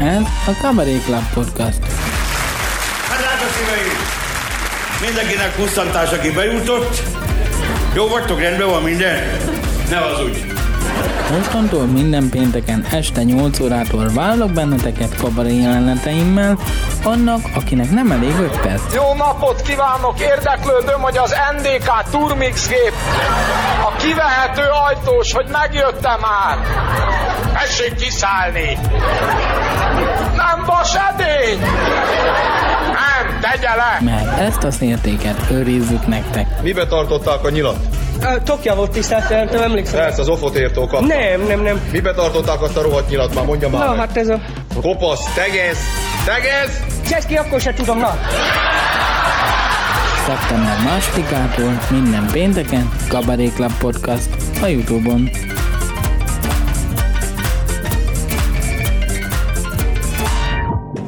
Ez a Cabaret Club Podcast. Hát drága szíveim! Mindenkinek pusztantás, aki bejutott. Jó vagytok, rendben van minden? Ne az úgy. Mostantól minden pénteken este 8 órától várlak benneteket kabaré jeleneteimmel, annak, akinek nem elég 5 perc. Jó napot kívánok! Érdeklődöm, hogy az NDK Turmix gép a kivehető ajtós, hogy megjöttem már! Tessék kiszállni! Nem vas edény! Nem, tegye le! Mert ezt a szértéket őrizzük nektek. Mibe tartották a nyilat? Tokja volt tisztelt, nem emlékszem. Ezt az ofotértól kaptam. Nem, nem, nem. Mibe tartották azt a rohadt nyilat? Már mondja már Na, meg. hát ez a... Kopasz, tegez, tegez! Csesz ki, akkor se tudom, na. Szeptember másodikától minden pénteken Club Podcast a Youtube-on.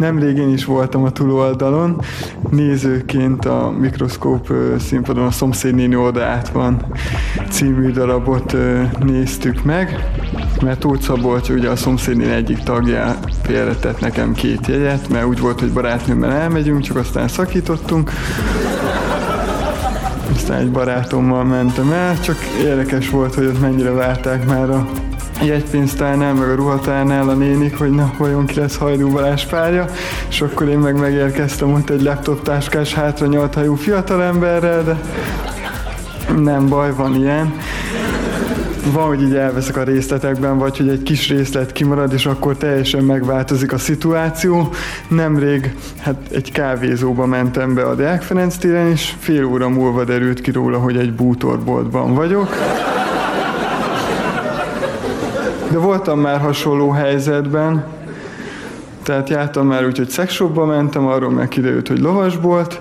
Nemrég én is voltam a túloldalon, nézőként a mikroszkóp színpadon a szomszédnéni oldalát van című darabot néztük meg, mert Tóth Szabolcs ugye a szomszédnéni egyik tagja félretett nekem két jegyet, mert úgy volt, hogy barátnőmmel elmegyünk, csak aztán szakítottunk. Aztán egy barátommal mentem el, csak érdekes volt, hogy ott mennyire várták már a jegypénztárnál, meg a ruhatárnál a nénik, hogy na, vajon ki lesz Hajdú Balázs párja, és akkor én meg megérkeztem ott egy laptop táskás, hátra nyalt hajú fiatalemberrel, de nem baj, van ilyen. Van, hogy így elveszek a részletekben, vagy hogy egy kis részlet kimarad, és akkor teljesen megváltozik a szituáció. Nemrég hát egy kávézóba mentem be a Deák Ferenc téren, és fél óra múlva derült ki róla, hogy egy bútorboltban vagyok. De voltam már hasonló helyzetben, tehát jártam már úgy, hogy szexshopba mentem, arról meg kiderült, hogy lovasbolt.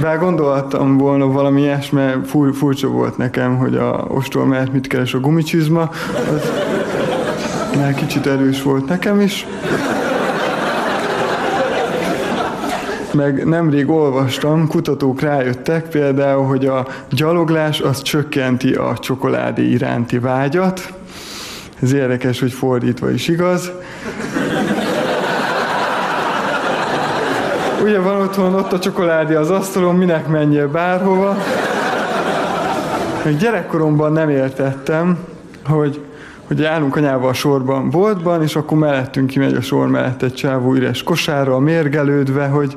Bár gondoltam volna valami ilyesmi, mert fur, furcsa volt nekem, hogy a ostól mellett mit keres a gumicsizma. Az már kicsit erős volt nekem is. Meg nemrég olvastam, kutatók rájöttek például, hogy a gyaloglás az csökkenti a csokoládé iránti vágyat. Ez érdekes, hogy fordítva is igaz. Ugye van otthon ott a csokoládé az asztalon, minek menjél bárhova. Még gyerekkoromban nem értettem, hogy hogy állunk anyával a sorban boltban, és akkor mellettünk kimegy a sor mellett egy csávó üres kosárral mérgelődve, hogy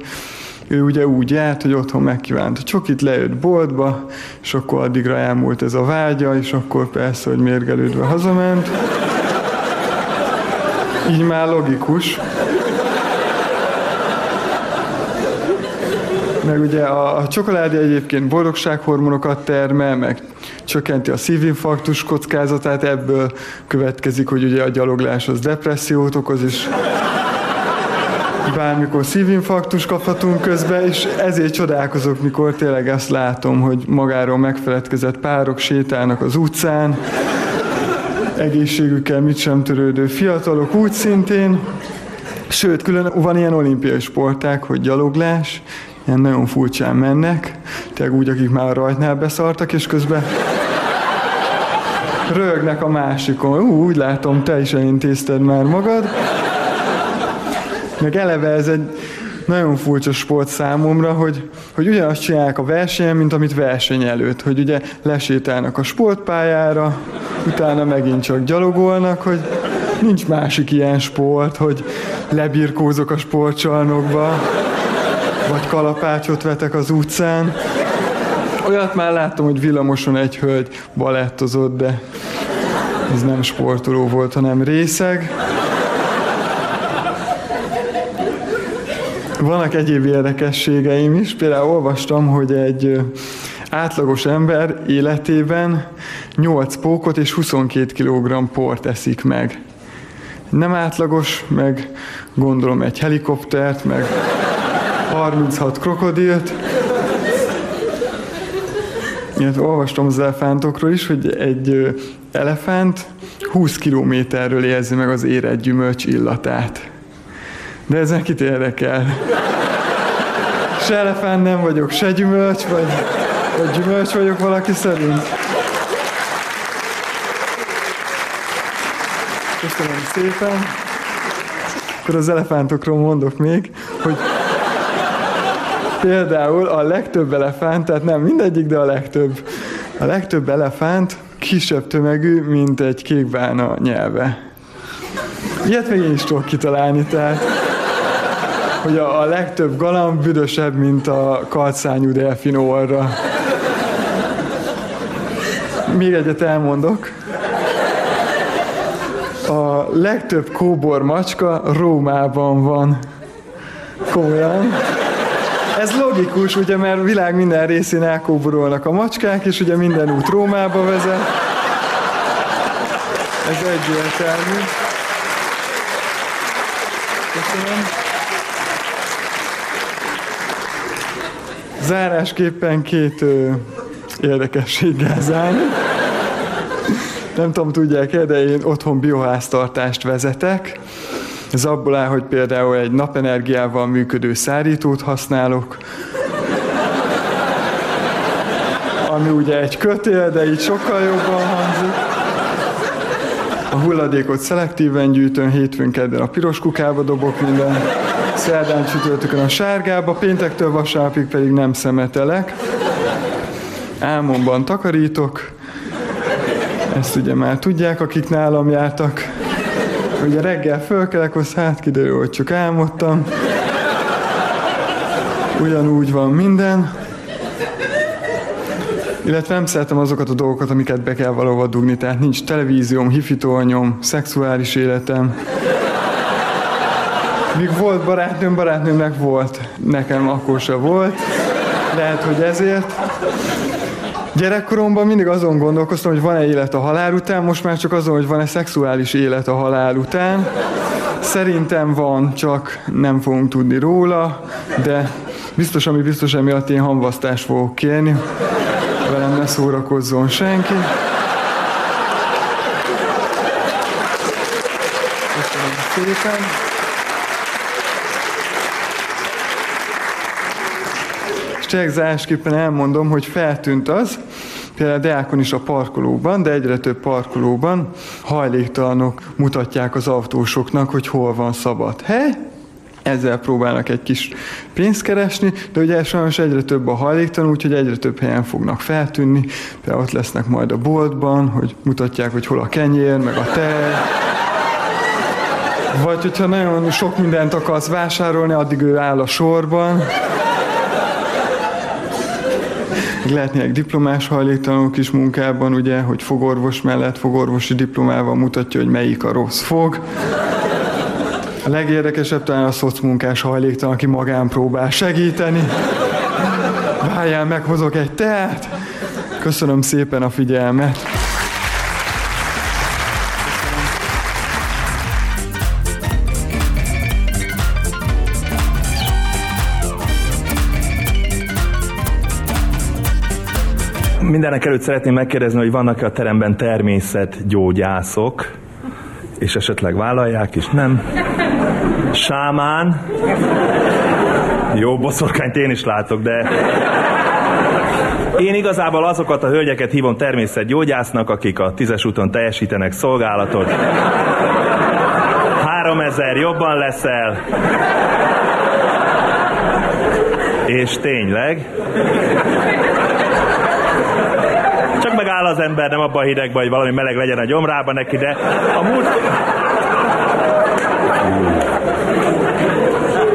ő ugye úgy járt, hogy otthon megkívánt a csokit, lejött boltba, és akkor addigra elmúlt ez a vágya, és akkor persze, hogy mérgelődve hazament. Így már logikus. Meg ugye a, a csokoládé egyébként boldogsághormonokat termel, meg csökkenti a szívinfarktus kockázatát, ebből következik, hogy ugye a gyaloglás az depressziót okoz, és bármikor szívinfarktus kaphatunk közben, és ezért csodálkozok, mikor tényleg ezt látom, hogy magáról megfeledkezett párok sétálnak az utcán, egészségükkel mit sem törődő fiatalok úgy szintén, Sőt, külön van ilyen olimpiai sporták, hogy gyaloglás, ilyen nagyon furcsán mennek, tényleg úgy, akik már a rajtnál beszartak, és közben rögnek a másikon. Ú, úgy látom, te is elintézted már magad. Meg eleve ez egy nagyon furcsa sport számomra, hogy, hogy ugyanazt csinálják a versenyen, mint amit verseny előtt, hogy ugye lesétálnak a sportpályára, utána megint csak gyalogolnak, hogy nincs másik ilyen sport, hogy lebirkózok a sportcsarnokba, vagy kalapácsot vetek az utcán. Olyat már láttam, hogy villamoson egy hölgy balettozott, de ez nem sportoló volt, hanem részeg. Vannak egyéb érdekességeim is. Például olvastam, hogy egy átlagos ember életében 8 pókot és 22 kg port eszik meg. Nem átlagos, meg gondolom egy helikoptert, meg 36 krokodilt. Ilyet olvastam az elefántokról is, hogy egy elefánt 20 kilométerről érzi meg az érett gyümölcs illatát. De ez kit érdekel? Se elefánt nem vagyok, se gyümölcs, vagy, vagy gyümölcs vagyok valaki szerint. Köszönöm szépen. Akkor az elefántokról mondok még, hogy például a legtöbb elefánt, tehát nem mindegyik, de a legtöbb, a legtöbb elefánt kisebb tömegű, mint egy kékbána nyelve. Ilyet még én is tudok kitalálni, tehát hogy a, a legtöbb galamb büdösebb, mint a kalcányú delfin orra. Még egyet elmondok. A legtöbb kóbor macska Rómában van. Komolyan. Ez logikus, ugye, mert világ minden részén elkóborolnak a macskák, és ugye minden út Rómába vezet. Ez egyértelmű. Köszönöm. Zárásképpen két ö, érdekességgel zárni. Nem tudom, tudják-e, de én otthon bioháztartást vezetek. Ez abból áll, hogy például egy napenergiával működő szárítót használok, ami ugye egy kötél, de így sokkal jobban hangzik. A hulladékot szelektíven gyűjtöm, hétfőn kedden a piros kukába dobok minden, szerdán csütörtökön a sárgába, péntektől vasárnapig pedig nem szemetelek. Álmomban takarítok, ezt ugye már tudják, akik nálam jártak. Ugye reggel fölkelek, az hát kiderül, hogy csak álmodtam. Ugyanúgy van minden. Illetve nem szeretem azokat a dolgokat, amiket be kell valahova dugni. Tehát nincs televízióm, hifitolnyom, szexuális életem. Míg volt barátnőm, barátnőmnek volt. Nekem akkor se volt. Lehet, hogy ezért. Gyerekkoromban mindig azon gondolkoztam, hogy van-e élet a halál után, most már csak azon, hogy van-e szexuális élet a halál után. Szerintem van, csak nem fogunk tudni róla, de biztos, ami biztos, emiatt én hamvasztást fogok kérni. Velem ne szórakozzon senki. Köszönöm szépen. Tényleg zárásképpen elmondom, hogy feltűnt az, például a Deákon is a parkolóban, de egyre több parkolóban hajléktalanok mutatják az autósoknak, hogy hol van szabad hely, ezzel próbálnak egy kis pénzt keresni, de ugye sajnos egyre több a hajléktalan, úgyhogy egyre több helyen fognak feltűnni. Például ott lesznek majd a boltban, hogy mutatják, hogy hol a kenyér, meg a tej. Vagy hogyha nagyon sok mindent akarsz vásárolni, addig ő áll a sorban. Lehetnének diplomás hajléktalanok is munkában, ugye, hogy fogorvos mellett fogorvosi diplomával mutatja, hogy melyik a rossz fog. A legérdekesebb talán a szocmunkás hajléktalan, aki magán próbál segíteni. Várjál, meghozok egy teát. Köszönöm szépen a figyelmet. Mindenek előtt szeretném megkérdezni, hogy vannak-e a teremben természetgyógyászok, és esetleg vállalják is, nem? Sámán. Jó, boszorkányt én is látok, de... Én igazából azokat a hölgyeket hívom természetgyógyásznak, akik a tízes úton teljesítenek szolgálatot. Három ezer jobban leszel. És tényleg, az ember, nem abban a hidegben, hogy valami meleg legyen a gyomrában neki, de a múlt...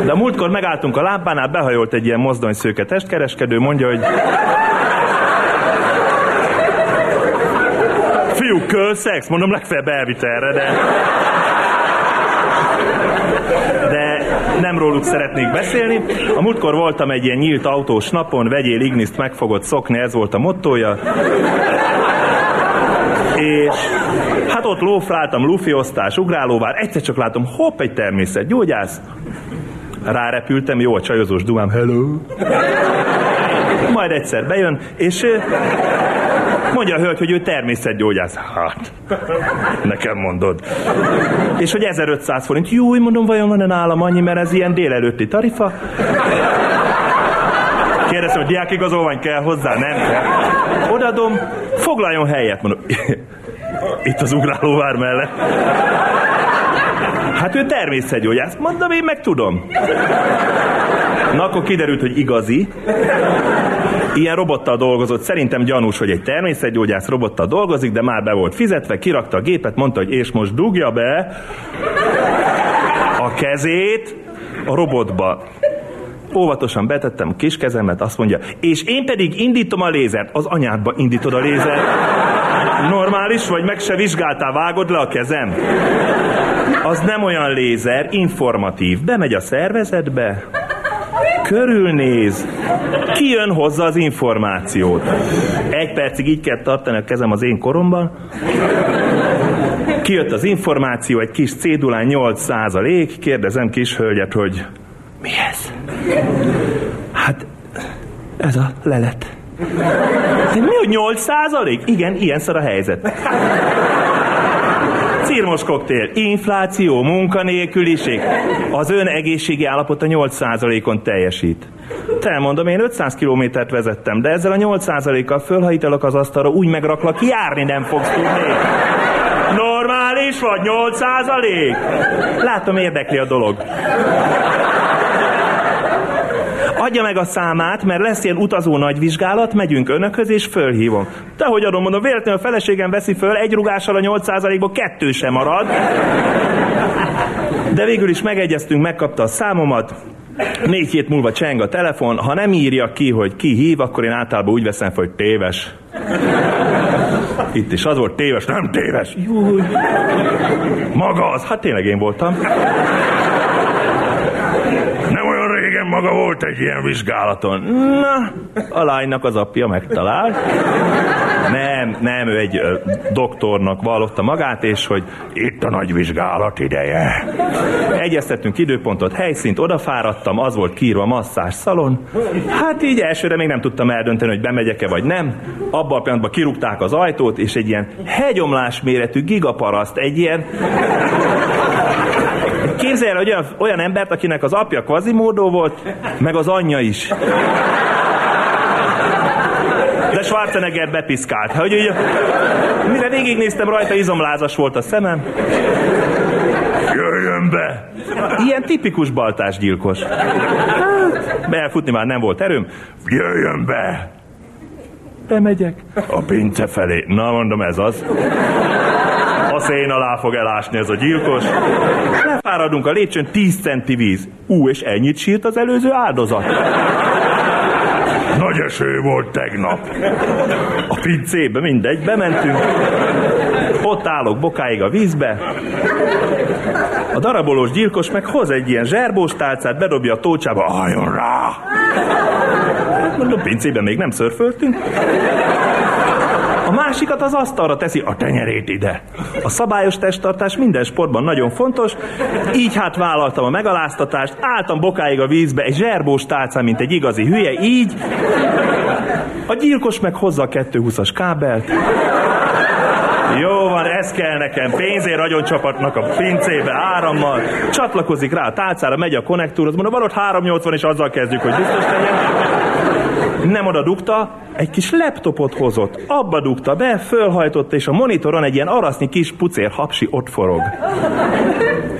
De a múltkor megálltunk a lámpánál, behajolt egy ilyen mozdonyszőke testkereskedő, mondja, hogy Fiú, kölszex? Mondom, legfeljebb elvitt erre, de... De nem róluk szeretnék beszélni. A múltkor voltam egy ilyen nyílt autós napon, vegyél Igniszt meg fogod szokni, ez volt a mottoja. És hát ott lófráltam, lufiosztás, ugrálóvár, egyszer csak látom, hopp, egy természetgyógyász. Rárepültem, jó a csajozós dumám, hello. Majd egyszer bejön, és ö, mondja a hölgy, hogy ő természetgyógyász. Hát, nekem mondod. És hogy 1500 forint. Jó, mondom, vajon van-e nálam annyi, mert ez ilyen délelőtti tarifa? Kérdeztem, hogy diákigazolvány kell hozzá, nem kell. Odadom, foglaljon helyet, mondom. Itt az ugrálóvár mellett. Hát ő természetgyógyász. Mondom, én meg tudom. Na, akkor kiderült, hogy igazi. Ilyen robottal dolgozott. Szerintem gyanús, hogy egy természetgyógyász robottal dolgozik, de már be volt fizetve, kirakta a gépet, mondta, hogy és most dugja be a kezét a robotba. Óvatosan betettem kis kezemet, azt mondja, és én pedig indítom a lézert. Az anyádba indítod a lézert. Normális vagy, meg se vizsgáltál, vágod le a kezem? Az nem olyan lézer, informatív. Bemegy a szervezetbe, körülnéz, kijön hozzá az információt. Egy percig így kell tartani a kezem az én koromban. Kijött az információ, egy kis cédulán 8 százalék, kérdezem kis hölgyet, hogy mi ez? Hát, ez a lelet. De mi, hogy 8 százalék? Igen, ilyen szar a helyzet. Cirmos koktél, infláció, munkanélküliség. Az ön egészségi állapota 8%-on teljesít. Te mondom, én 500 kilométert vezettem, de ezzel a 8%-kal fölhajtalak az asztalra, úgy megraklak, járni nem fogsz tudni. Normális vagy 8%? Látom, érdekli a dolog. Adja meg a számát, mert lesz ilyen utazó nagyvizsgálat, megyünk önökhöz, és fölhívom. Te hogy adom, mondom, véletlenül a feleségem veszi föl, egy rugással a 8%-ból kettő sem marad. De végül is megegyeztünk, megkapta a számomat, Négy hét múlva cseng a telefon, ha nem írja ki, hogy ki hív, akkor én általában úgy veszem fel, hogy téves. Itt is az volt téves, nem téves. Júj. Maga az, hát tényleg én voltam. Régen maga volt egy ilyen vizsgálaton. Na, a lánynak az apja megtalál. Nem, nem, ő egy ö, doktornak vallotta magát, és hogy itt a nagy vizsgálat ideje. Egyeztettünk időpontot, helyszínt, odafáradtam, az volt kiírva masszás szalon. Hát így elsőre még nem tudtam eldönteni, hogy bemegyek-e vagy nem. Abban a pillanatban kirúgták az ajtót, és egy ilyen hegyomlás méretű gigaparaszt, egy ilyen Képzelj el, olyan, olyan embert, akinek az apja kvazimódó volt, meg az anyja is. De Schwarzenegger bepiszkált. Hogy ugye, mire végignéztem rajta, izomlázas volt a szemem. Jöjjön be! Ilyen tipikus baltásgyilkos. Hát, elfutni már nem volt erőm. Jöjjön be! Bemegyek. A pince felé. Na, mondom, ez az. A szén alá fog elásni ez a gyilkos. Lefáradunk a lépcsőn, 10 centi víz. Ú, és ennyit sírt az előző áldozat. Nagy eső volt tegnap. A pincébe mindegy, bementünk. Ott állok bokáig a vízbe. A darabolós gyilkos meg hoz egy ilyen zserbós tálcát, bedobja a tócsába, álljon rá. Mondom, pincében még nem szörföltünk. A másikat az asztalra teszi, a tenyerét ide. A szabályos testtartás minden sportban nagyon fontos, így hát vállaltam a megaláztatást, álltam bokáig a vízbe, egy zserbós tálcán, mint egy igazi hülye, így. A gyilkos meg hozza a 220-as kábelt. Jó van, ez kell nekem. Pénzért ragyoncsapatnak a pincébe, árammal. Csatlakozik rá a tálcára, megy a konnektúr, az mondom, van ott 380, és azzal kezdjük, hogy biztos legyen. Nem oda dugta, egy kis laptopot hozott, abba dugta be, fölhajtotta, és a monitoron egy ilyen arasznyi kis pucér hapsi ott forog.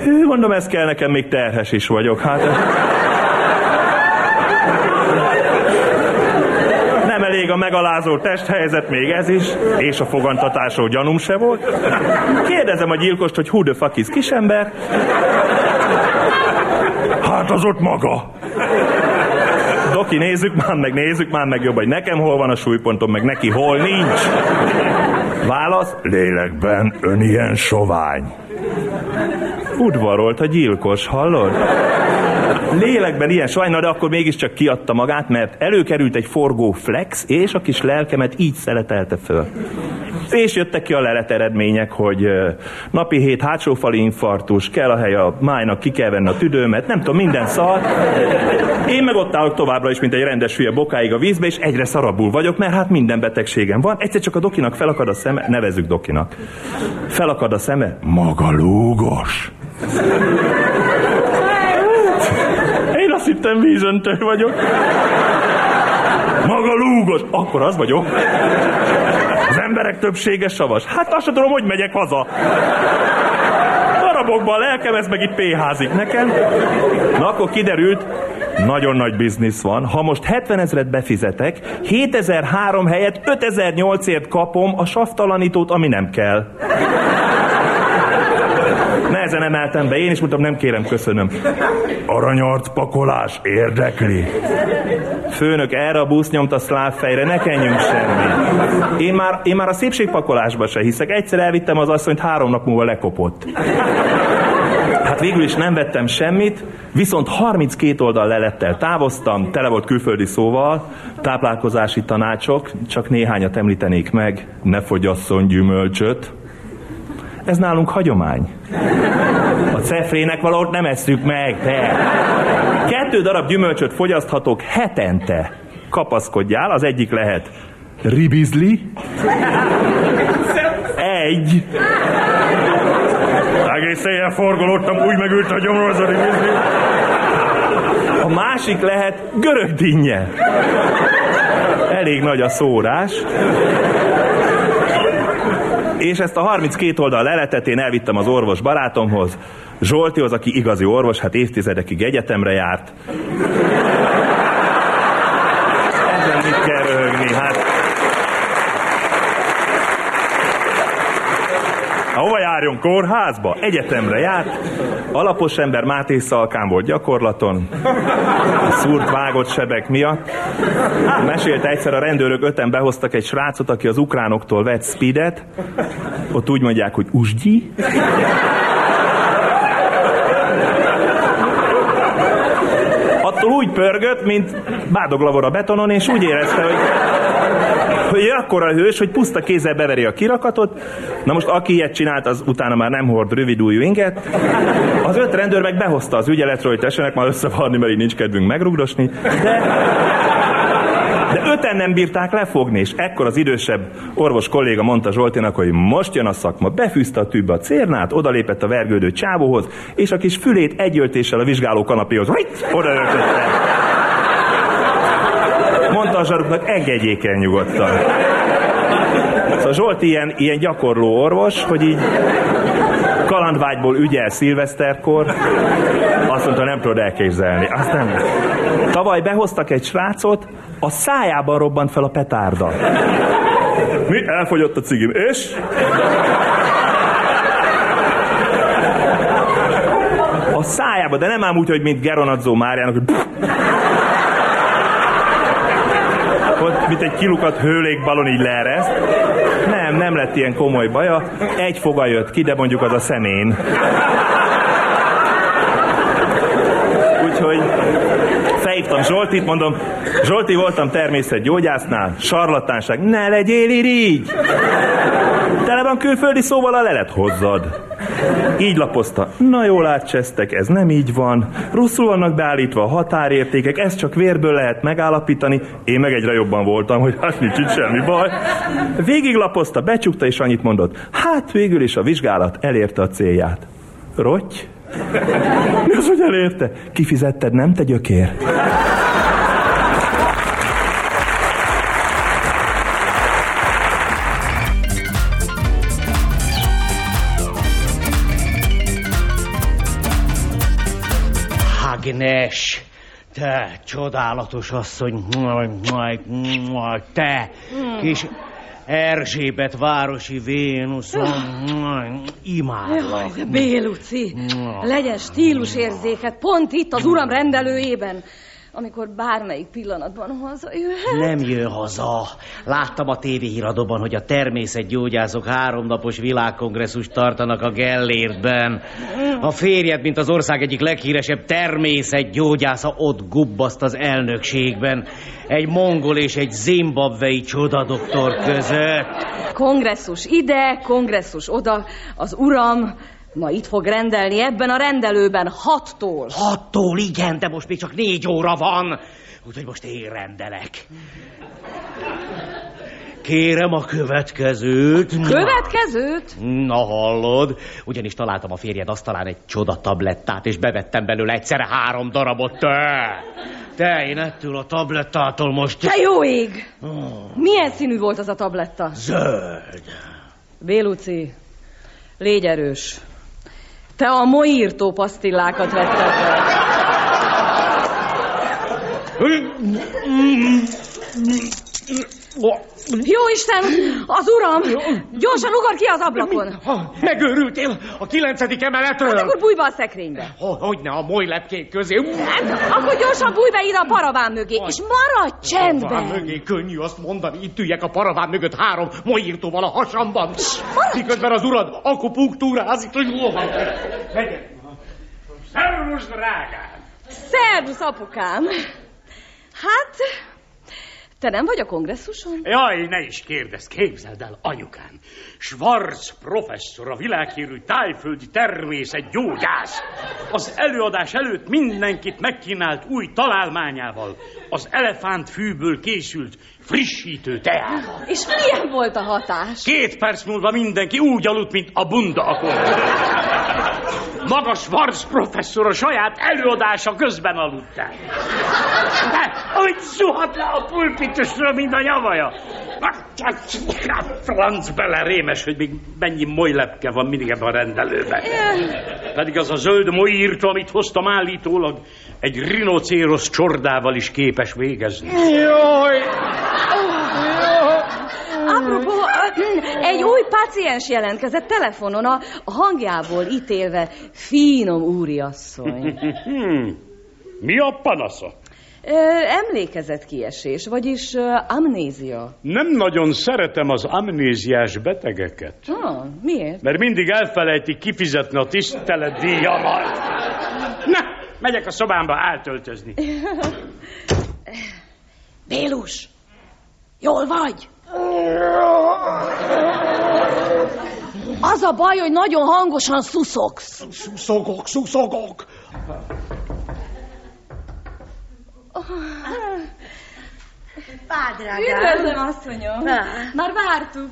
Hű, mondom, ez kell nekem, még terhes is vagyok. Hát... Nem elég a megalázó testhelyzet, még ez is, és a fogantatásról gyanúm se volt. Kérdezem a gyilkost, hogy who the fuck is kisember. Hát az ott maga. Doki, nézzük már meg, nézzük már meg jobb, hogy nekem hol van a súlypontom, meg neki hol nincs. Válasz? Lélekben ön ilyen sovány. Udvarolt a gyilkos, hallod? Lélekben ilyen sajna, de akkor mégiscsak kiadta magát, mert előkerült egy forgó flex, és a kis lelkemet így szeletelte föl. És jöttek ki a lelet eredmények, hogy napi hét hátsófali infarktus, kell a hely a májnak, ki kell venni a tüdőmet, nem tudom, minden szar. Én meg ott állok továbbra is, mint egy rendes hülye bokáig a vízbe, és egyre szarabbul vagyok, mert hát minden betegségem van. Egyszer csak a dokinak felakad a szeme, nevezzük dokinak. Felakad a szeme, maga lúgos. Én azt hittem vízöntő vagyok. Maga lúgos. Akkor az vagyok. Emberek többsége savas. Hát azt sem tudom, hogy megyek haza. Darabokban a lelkem, ez meg itt péházik nekem. Na akkor kiderült, nagyon nagy biznisz van. Ha most 70 ezeret befizetek, 7003 helyett 5008-ért kapom a saftalanítót, ami nem kell. Nehezen emeltem be, én is mondtam, nem kérem, köszönöm. Aranyarc pakolás érdekli. Főnök, erre a busz nyomta szláv fejre, ne kenjünk semmi. Én már, én már a szépségpakolásba se hiszek. Egyszer elvittem az asszonyt, három nap múlva lekopott. Hát végül is nem vettem semmit, viszont 32 oldal lelettel távoztam, tele volt külföldi szóval, táplálkozási tanácsok, csak néhányat említenék meg, ne fogyasszon gyümölcsöt. Ez nálunk hagyomány. A cefrének valahogy nem esszük meg, te. Kettő darab gyümölcsöt fogyaszthatok hetente. Kapaszkodjál, az egyik lehet ribizli, egy, egész éjjel forgolódtam, úgy megült a gyomor az a ribizli. A másik lehet görög. Elég nagy a szórás. És ezt a 32 oldal leletet én elvittem az orvos barátomhoz, Zsoltihoz, aki igazi orvos, hát évtizedekig egyetemre járt. Ezen mit kell röhögni, hát... Hova járjon? Kórházba? Egyetemre járt. Alapos ember Máté Szalkán volt gyakorlaton. Szúrt vágott sebek miatt. Mesélte egyszer a rendőrök öten behoztak egy srácot, aki az ukránoktól vett speedet. Ott úgy mondják, hogy usgyi. Attól úgy pörgött, mint bádoglavor a betonon, és úgy érezte, hogy hogy akkora hős, hogy puszta kézzel beveri a kirakatot. Na most aki ilyet csinált, az utána már nem hord rövidújú inget. Az öt rendőr meg behozta az ügyeletről, hogy tessenek már összevarni, mert így nincs kedvünk megrugdosni. De, de öten nem bírták lefogni, és ekkor az idősebb orvos kolléga mondta Zsoltinak, hogy most jön a szakma. Befűzte a tűbbe a cérnát, odalépett a vergődő csávóhoz, és a kis fülét egy öltéssel a vizsgáló kanapéhoz. Oda mondta a zsaruknak, engedjék el nyugodtan. Szóval Zsolt ilyen, ilyen gyakorló orvos, hogy így kalandvágyból ügyel szilveszterkor, azt mondta, nem tudod elképzelni. Azt nem. Tavaly behoztak egy srácot, a szájában robbant fel a petárda. Mi? Elfogyott a cigim. És? A szájába, de nem ám úgy, hogy mint Geronadzó Máriának, hogy ott, mint egy kilukat hőlékbalon így leereszt. Nem, nem lett ilyen komoly baja. Egy foga jött ki, de mondjuk az a szemén. Úgyhogy felhívtam Zsoltit, mondom, Zsolti voltam természetgyógyásznál, sarlatánság, ne legyél irigy! Tele van külföldi szóval a lelet hozzad. Így lapozta. Na jól átcsesztek, ez nem így van. Rosszul vannak beállítva a határértékek, ezt csak vérből lehet megállapítani. Én meg egyre jobban voltam, hogy hát nincs itt semmi baj. Végig lapozta, becsukta és annyit mondott. Hát végül is a vizsgálat elérte a célját. Rotty? Mi az, hogy elérte? Kifizetted, nem te gyökér? Ágnes, te csodálatos asszony, te kis Erzsébet városi Vénuszon, Jaj, imádlak. de Béluci, legyen stílusérzéket pont itt az uram rendelőjében, amikor bármelyik pillanatban hazajöhet. Nem jön haza. Láttam a tévéhíradóban, hogy a természetgyógyászok háromnapos világkongresszust tartanak a Gellértben. A férjed, mint az ország egyik leghíresebb természetgyógyásza, ott gubbaszt az elnökségben. Egy mongol és egy zimbabvei csodadoktor között. Kongresszus ide, kongresszus oda, az uram ma itt fog rendelni ebben a rendelőben hattól. Hattól igen, de most még csak négy óra van. Úgyhogy most én rendelek. Kérem a következőt. Következőt? Na hallod, ugyanis találtam a férjed asztalán egy csoda tablettát, és bevettem belőle egyszerre három darabot. Te! Te, én ettől a tablettától most... Te jó ég! Milyen színű volt az a tabletta? Zöld. Béluci, légy erős. Te a moírtó pasztillákat vetted be. Jó Isten, az uram! Gyorsan ugor ki az ablakon! Megőrültél a kilencedik emeletről? Hát akkor bújj be a szekrénybe. Ho- Hogyne a moly lepkék közé. Akkor gyorsan bújj be ide a paraván mögé, és maradj Paraván csendben! mögé könnyű azt mondani, itt üljek a paraván mögött három molyírtóval a hasamban. Miközben az urad akupunktúrázik. Megyek. Szervusz, drágám! Szervusz, apukám! Hát, te nem vagy a kongresszuson? Jaj, ne is kérdezz, képzeld el, anyukám. Schwarz professzor, a világhírű tájföldi természetgyógyász. Az előadás előtt mindenkit megkínált új találmányával. Az elefántfűből készült frissítő teával. És milyen volt a hatás? Két perc múlva mindenki úgy aludt, mint a bunda akkor. Maga Schwarz professzor a saját előadása közben aludt el. De, hogy zuhat le a pulpitusra, mint a nyavaja. Franc bele rémes, hogy még mennyi molylepke van mindig ebben a rendelőben. Pedig az a zöld molyírtó, amit hoztam állítólag, egy rinocéros csordával is képes végezni. Jaj! Apropó, egy új paciens jelentkezett telefonon, a hangjából ítélve finom úriasszony. Hmm. Mi a panasza? Ö, Emlékezetkiesés, vagyis amnézia. Nem nagyon szeretem az amnéziás betegeket, Ah, miért? mert mindig elfelejtik kifizetni a tiszteletdíjamat. Na, megyek a szobámba átöltözni. Bélus, jól vagy? Az a baj, hogy nagyon hangosan szuszogsz. Szuszogok, szuszogok. Üdvözlöm, asszonyom! Na. Már vártuk.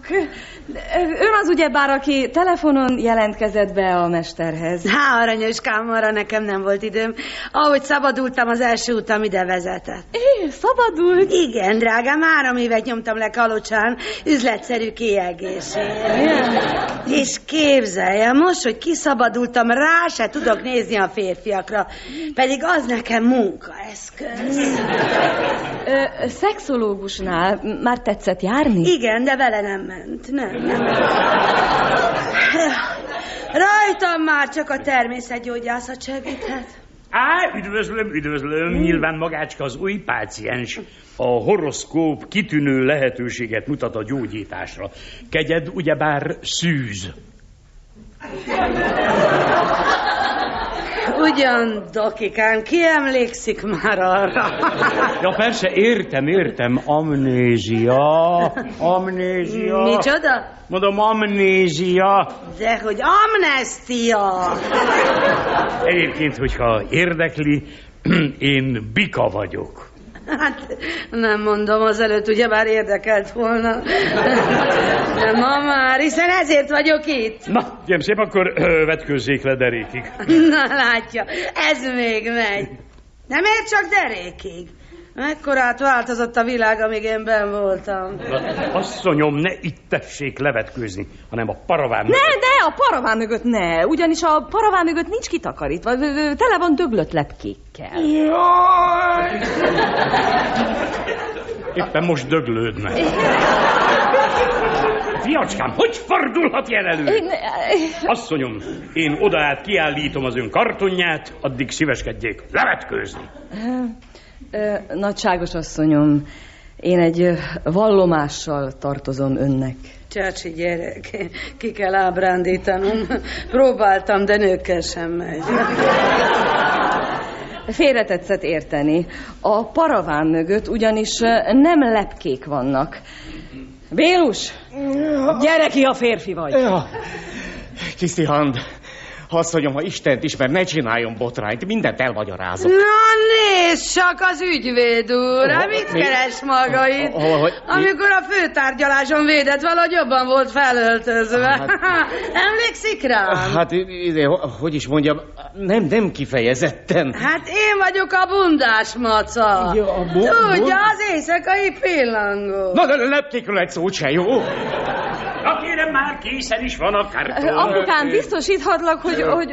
Ön az ugyebár, aki telefonon jelentkezett be a mesterhez. Há, aranyoskám, arra nekem nem volt időm. Ahogy szabadultam, az első utam ide vezetett. É, szabadult? Igen, drágám, három évet nyomtam le Kalocsán, üzletszerű kiegészségért. És képzelje, most, hogy kiszabadultam, rá se tudok nézni a férfiakra. Pedig az nekem munkaeszköz. Ö, szexológusnál m- már tetszett járni? Igen, de vele nem ment. Nem, nem. Rajtam már csak a természetgyógyászat segíthet. Á, üdvözlöm, üdvözlöm, nyilván magácska az új páciens. A horoszkóp kitűnő lehetőséget mutat a gyógyításra. Kegyed ugyebár szűz. Ugyan, dokikám, ki emlékszik már arra? Ja, persze, értem, értem, amnézia, amnézia. Micsoda? Mondom, amnézia. De hogy amnestia! Egyébként, hogyha érdekli, én Bika vagyok. Hát nem mondom, azelőtt ugye már érdekelt volna. De ma már, hiszen ezért vagyok itt. Na, gyem szép, akkor ö, vetkőzzék le derékig. Na látja, ez még megy. Nem ér csak derékig. Mekkorát változott a világ, amíg én ben voltam. Na, Asszonyom, ne itt tessék levetkőzni, hanem a paraván. Ne, ne, a paraván mögött ne, ugyanis a paraván mögött nincs kitakarítva, tele van döglött lepkékkel. Éppen most döglődne. Fiacskám, hogy fordulhat ilyen elő? Én, Asszonyom, én odaát kiállítom az ön kartonját, addig szíveskedjék levetkőzni. Nagyságos asszonyom, én egy vallomással tartozom önnek. Csácsi gyerek, ki kell ábrándítanom. Próbáltam, de nőkkel sem megy. Félretetszett érteni. A paraván mögött ugyanis nem lepkék vannak. Bélus, gyere ki, ha férfi vagy. Ja. Kiszi Hand, Asszonyom, ha Istent ismer, ne csináljon botrányt, mindent elmagyarázok. Na nézd csak az ügyvéd úr, hát mit Mi? keres maga itt? Hol, hogy- Amikor a főtárgyaláson védett, valahogy jobban volt felöltözve. Emlékszik rám? Hát, ide, hogy is mondjam, nem, nem kifejezetten. Hát én vagyok a bundás maca. Ja, a bu- Tudja, az éjszakai pillangó. Na, de lepkékről egy szót se, jó? Na kérem, már készen is van a karton. Apukám, biztosíthatlak, hogy, hogy,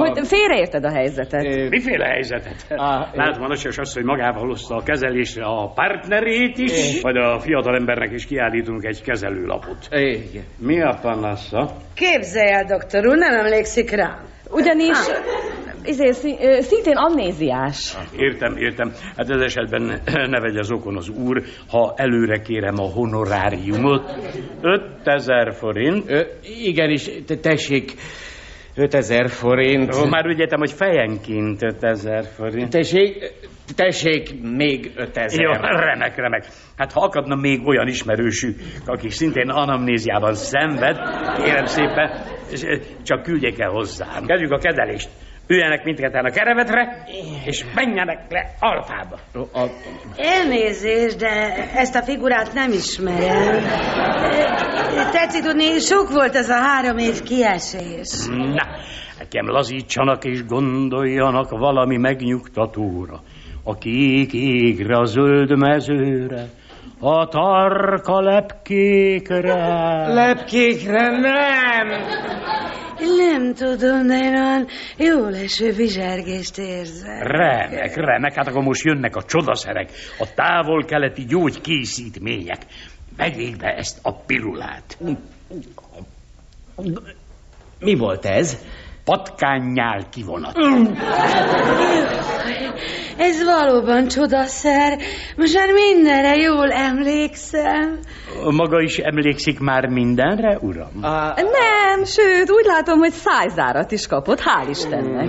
hogy, hogy félreérted a helyzetet. Miféle helyzetet? Látom, a nagyságos azt, hogy magával hozta a kezelésre a partnerét is, vagy a fiatal embernek is kiállítunk egy kezelőlapot. Igen. Mi a panasza? Képzelj el, doktor úr, nem emlékszik rám. Ugyanis izé, szintén amnéziás. Értem, értem. Hát ez esetben ne vegye zokon az úr, ha előre kérem a honoráriumot. 5000 forint. Ö, igenis, te, tessék, 5000 forint. Ó, már úgy értem, hogy fejenként 5000 forint. Tessék, tessék, még 5000. Jó, remek, remek. Hát ha akadna még olyan ismerősük, aki szintén anamnéziában szenved, kérem szépen, csak küldjék el hozzám. Kezdjük a kezelést. Üljenek mindketten a kerevetre, és menjenek le alfába. Elnézést, de ezt a figurát nem ismerem. Tetszik tudni, sok volt ez a három év kiesés. Na, nekem lazítsanak és gondoljanak valami megnyugtatóra. A kék égre, a zöld mezőre, a tarka lepkékre. Lepkékre nem! Nem tudom, de én olyan jó leső vizsergést érzek. Remek, remek, hát akkor most jönnek a csodaszerek, a távol-keleti gyógykészítmények. Vegyék be ezt a pirulát. Mi volt ez? Patkánynyál kivonat. Ez valóban csodaszer. Most már mindenre jól emlékszem. Maga is emlékszik már mindenre, uram? Nem, sőt, úgy látom, hogy szájzárat is kapott, hál' Istennek.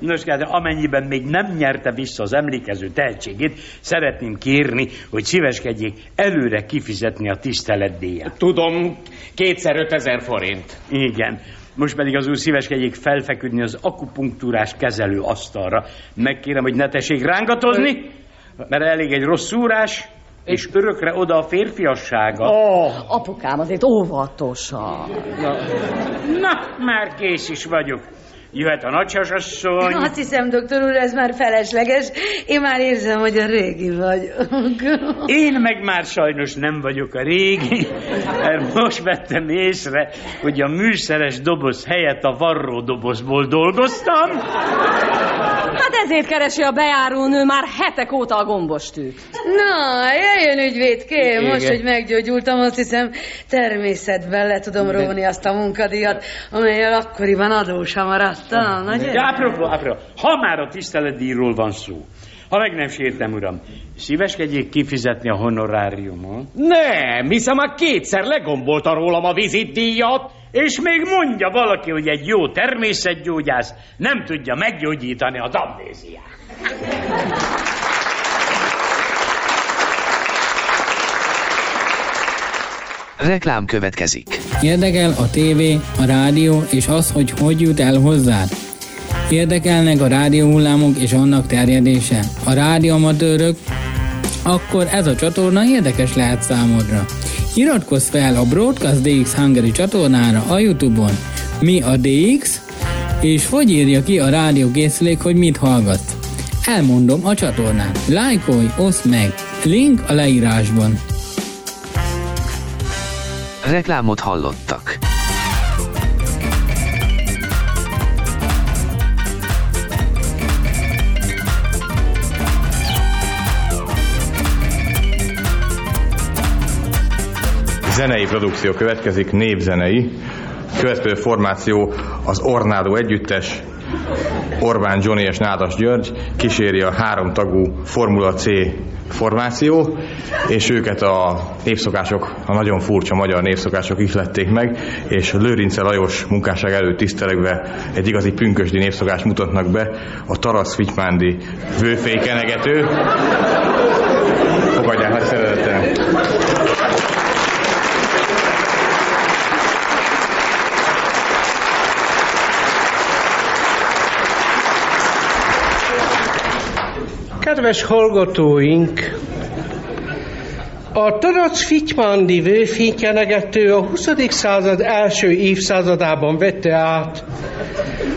Nos, de amennyiben még nem nyerte vissza az emlékező tehetségét, szeretném kérni, hogy szíveskedjék előre kifizetni a tiszteletdíjat. Tudom, kétszer 5000 forint. Igen. Most pedig az úr szíveskedjék felfeküdni az akupunktúrás kezelő asztalra. Megkérem, hogy ne tessék rángatozni, mert elég egy rossz szúrás, és örökre oda a férfiassága. Oh. Apukám, azért óvatosan. Na, már kész is vagyok. Jöhet a nagysasasszony. Azt hiszem, doktor úr, ez már felesleges. Én már érzem, hogy a régi vagyok. Én meg már sajnos nem vagyok a régi, mert most vettem észre, hogy a műszeres doboz helyett a varró dobozból dolgoztam. Ezért keresi a bejárónő már hetek óta a gombostűt. Na, jöjjön ügyvédkém, Igen. most, hogy meggyógyultam, azt hiszem természetben le tudom róni azt a munkadíjat, amelyel akkoriban adósa maradtam. Na, De gyere. apropó, apropó, ha már a tiszteletdíjról van szó, ha meg nem sértem, uram, szíveskedjék kifizetni a honoráriumot. Nem, hiszem már kétszer legombolta rólam a vizitdíjat. És még mondja valaki, hogy egy jó természetgyógyász nem tudja meggyógyítani a damnéziát. Reklám következik. Érdekel a tévé, a rádió és az, hogy hogy jut el hozzád? Érdekelnek a rádióhullámok és annak terjedése? A rádióamatőrök? Akkor ez a csatorna érdekes lehet számodra. Iratkozz fel a Broadcast DX Hungary csatornára a Youtube-on. Mi a DX? És hogy írja ki a rádiókészülék, hogy mit hallgatsz? Elmondom a csatornán. Lájkolj, oszd meg! Link a leírásban. Reklámot hallottak. Zenei produkció következik, népzenei. Következő formáció az Ornádó együttes, Orbán Johnny és Nádas György kíséri a három tagú Formula C formáció, és őket a népszokások, a nagyon furcsa magyar népszokások ihlették meg, és Lőrince Lajos munkásság előtt tisztelegve egy igazi pünkösdi népszokást mutatnak be, a Tarasz Vitymándi vőfékenegető. Fogadják nagy Kedves hallgatóink! A Tarac Fitymándi vőfénykenegető a 20. század első évszázadában vette át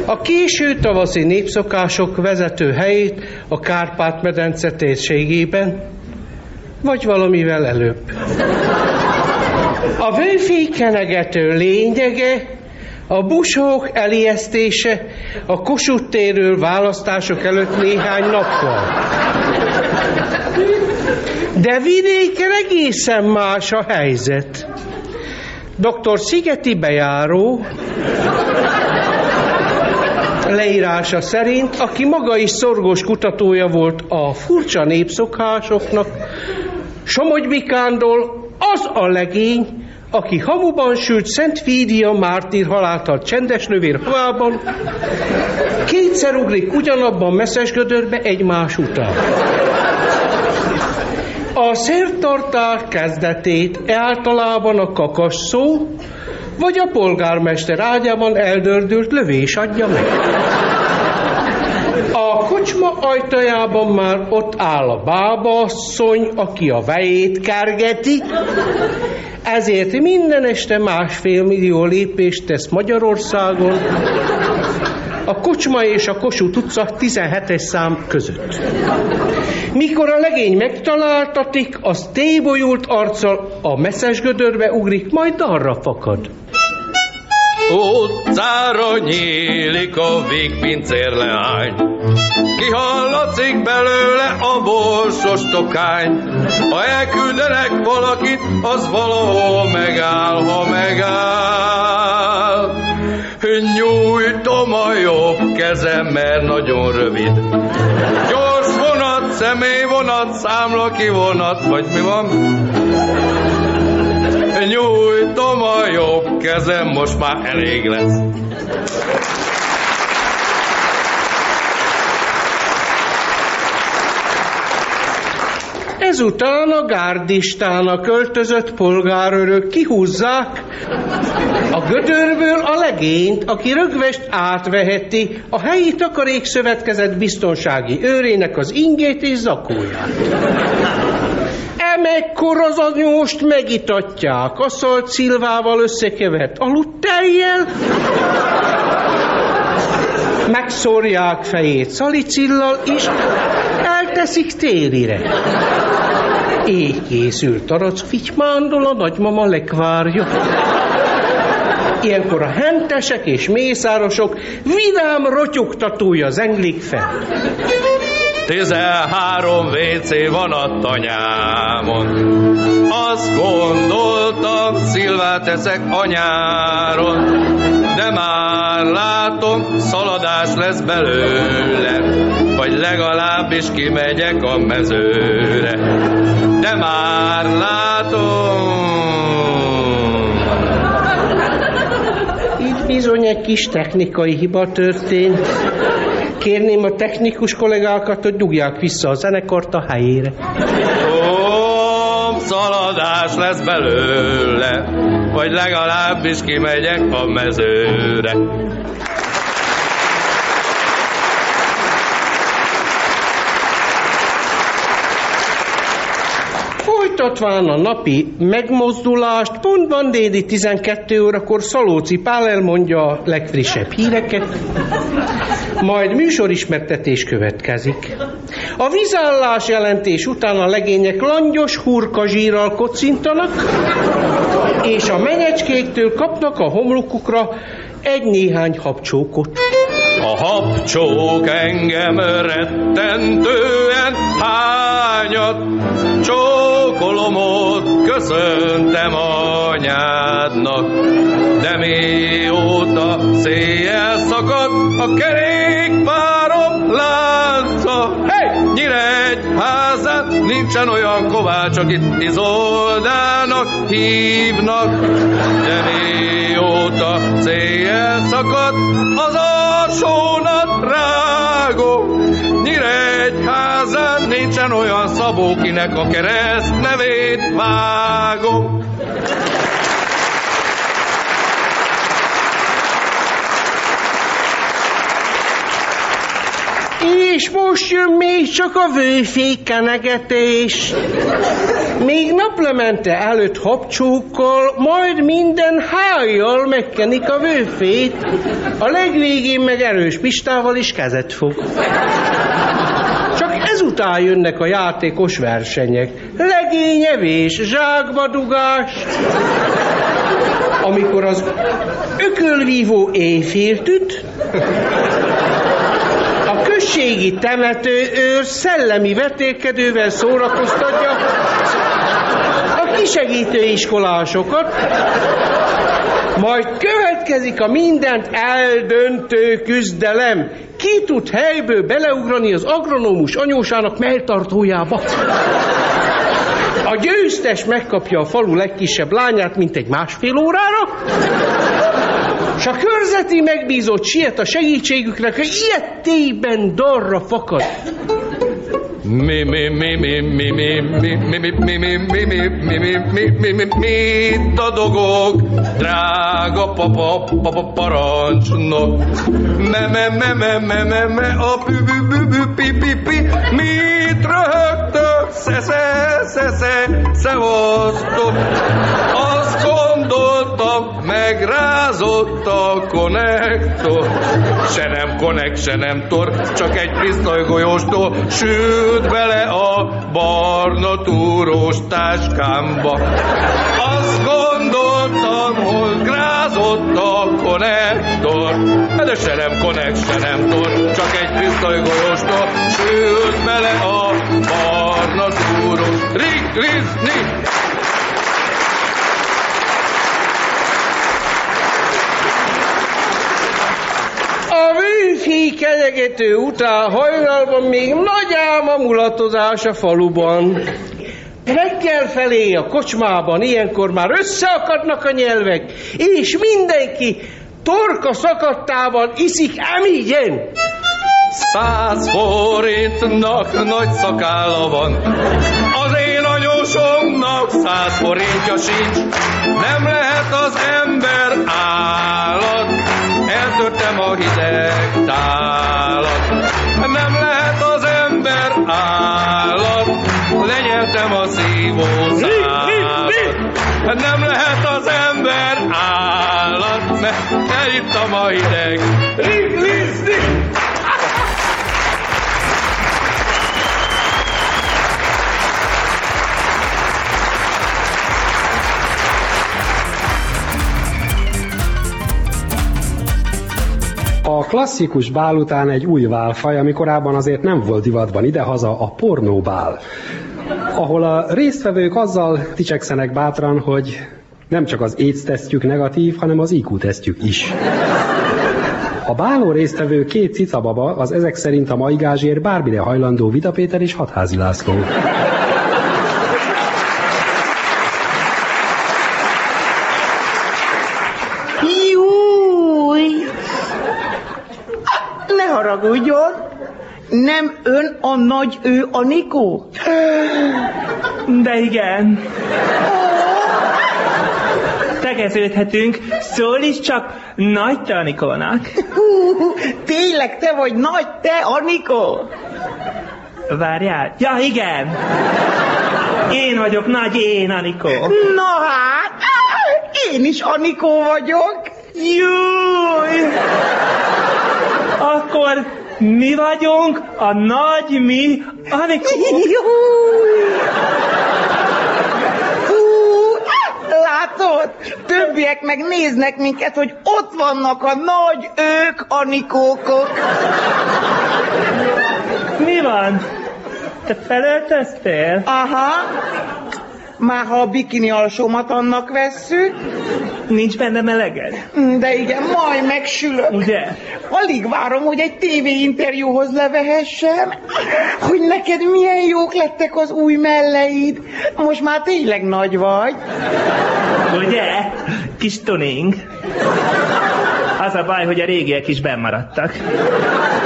a késő tavaszi népszokások vezető helyét a Kárpát-medence térségében, vagy valamivel előbb. A vőfénykenegető lényege a busók elijesztése a Kossuth térről választások előtt néhány nappal. De vidéken egészen más a helyzet. Dr. Szigeti bejáró leírása szerint, aki maga is szorgos kutatója volt a furcsa népszokásoknak, Somogy Mikándor az a legény, aki hamuban sült Szent Fídia mártír haláltal csendes növér havában, kétszer ugrik ugyanabban messzes gödörbe egymás után. A szertartás kezdetét általában a kakas szó, vagy a polgármester ágyában eldördült lövés adja meg. A kocsma ajtajában már ott áll a bábasszony, aki a vejét kergeti, ezért minden este másfél millió lépést tesz Magyarországon, a Kocsma és a Kossuth utca 17-es szám között. Mikor a legény megtaláltatik, az tébolyult arccal a messzes gödörbe ugrik, majd arra fakad. Utcára nyílik a végpincér leány, Kihallatszik belőle a borsos tokány. Ha elküldenek valakit, az valahol megáll, ha megáll. Nyújtom a jobb kezem, mert nagyon rövid. Gyors vonat, személyvonat, számlaki vonat, vagy mi van? Nyújtom a jobb kezem, most már elég lesz. Ezután a gárdistának költözött polgárőrök kihúzzák a gödörből a legényt, aki rögvest átveheti a helyi takarékszövetkezet biztonsági őrének az ingét és zakóját. Emekkor az anyóst megitatják, a szalt szilvával összekevert aludtejjel, megszórják fejét szalicillal, és elteszik térire. Így készült Tarac Fitymándol a nagymama lekvárja. Ilyenkor a hentesek és mészárosok vidám rotyogtatója zenglik fel. Tizenhárom WC van a tanyámon. Azt gondoltam, szilvát eszek anyáron, de már látom, szaladás lesz belőle, vagy legalábbis kimegyek a mezőre. De már látom, bizony egy kis technikai hiba történt. Kérném a technikus kollégákat, hogy dugják vissza a zenekart a helyére. Ó, szaladás lesz belőle, vagy legalábbis kimegyek a mezőre. Folytatván a napi megmozdulást, pontban déli 12 órakor Szalóci Pál elmondja a legfrissebb híreket, majd műsorismertetés következik. A vizállás jelentés után a legények langyos hurka zsírral kocintanak, és a menyecskéktől kapnak a homlokukra egy-néhány habcsókot. A habcsók engem rettentően hányat, csókolomot köszöntem anyádnak. De mióta széjjel szakad a kerékpárom lánca, hey! Nyíregyházán nincsen olyan kovács, akit Izoldának hívnak. De mióta széjjel szakad az alsónat rágó, Nyíregyházán nincsen olyan szabó, kinek a kereszt nevét vágom. És most jön még csak a vőfékenegetés. Még naplemente előtt habcsókkal, majd minden hájjal megkenik a vőfét, a legvégén meg erős pistával is kezet fog. Csak ezután jönnek a játékos versenyek. Legényevés, zsákbadugás. Amikor az ökölvívó éjfélt községi temetőőr szellemi vetélkedővel szórakoztatja a kisegítő iskolásokat, majd következik a mindent eldöntő küzdelem. Ki tud helyből beleugrani az agronómus anyósának melltartójába? A győztes megkapja a falu legkisebb lányát, mint egy másfél órára, és a körzeti megbízott siet a segítségükre, hogy ilyetében darra fakad. Mi, mi, mi, mi, mi, mi, mi, mi, mi, mi, mi, mi, mi, mi, mi, mi, mi, mi, mit adogok, drága papa, papa parancsnok. Me, me, me, me, me, me, me, a pü, pü, pü, pü, pi, pi, pi, mit röhögtök, sze, sze, sze, sze, szevasztok. Azt gondoltam, megrázott a konnektor. Se nem konnek, se nem tor, csak egy pisztolygolyóstól sült bele a barna túrós táskámba. Azt gondoltam, hogy grázott a konnektor, de se nem konnek, se nem tor, csak egy pisztolygolyóstól sült bele a barna túrós. Rik, rik. A műfi kelegető után hajnalban még nagy álma mulatozás a faluban. Reggel felé a kocsmában ilyenkor már összeakadnak a nyelvek, és mindenki torka szakadtában iszik emígyen. Száz forintnak nagy szakálla van, az én anyósomnak száz forintja sincs. Nem lehet az ember a hideg tálat. Nem lehet az ember állat, lenyeltem a szívószálat. Nem lehet az ember állat, mert elittam a hideg. A klasszikus bál után egy új válfaj, ami korábban azért nem volt divatban idehaza, a pornóbál. Ahol a résztvevők azzal dicsekszenek bátran, hogy nem csak az AIDS tesztjük negatív, hanem az IQ tesztjük is. A báló résztvevő két cicababa az ezek szerint a mai gázsért bármire hajlandó Vida Péter és Hatházi László. Júj! Ne haragudjon! Nem ön a nagy ő a Nikó? De igen. Tegeződhetünk, szól is csak nagy te Anikónak. Tényleg te vagy nagy te, Anikó? Várjál. Ja, igen. Én vagyok nagy én, Anikó. Na hát, én is Anikó vagyok. Júj! Akkor mi vagyunk a nagy mi! Hú, látod? Többiek meg néznek minket, hogy ott vannak a nagy ők, Anikókok. Mi van? Te felöltöztél? Aha. Már ha a bikini alsómat annak vesszük. Nincs benne meleged? De igen, majd megsülök. Ugye? Alig várom, hogy egy tévéinterjúhoz levehessem, hogy neked milyen jók lettek az új melleid. Most már tényleg nagy vagy. Ugye? Kis tuning. Az a baj, hogy a régiek is bennmaradtak.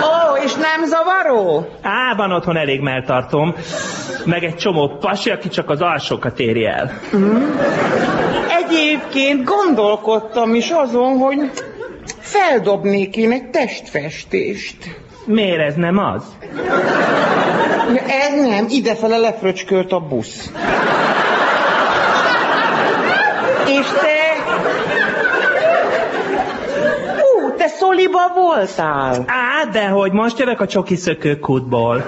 Ó, és nem zavaró? Á, van otthon elég melltartom, meg egy csomó pasi, aki csak az alsókat éri el. Mm. Egyébként gondolkodtam is azon, hogy feldobnék én egy testfestést. Miért ez nem az? Ez nem, idefele lefröcskölt a busz. És te... Szoliba voltál. Á, de hogy most jövök a csoki szökőkútból.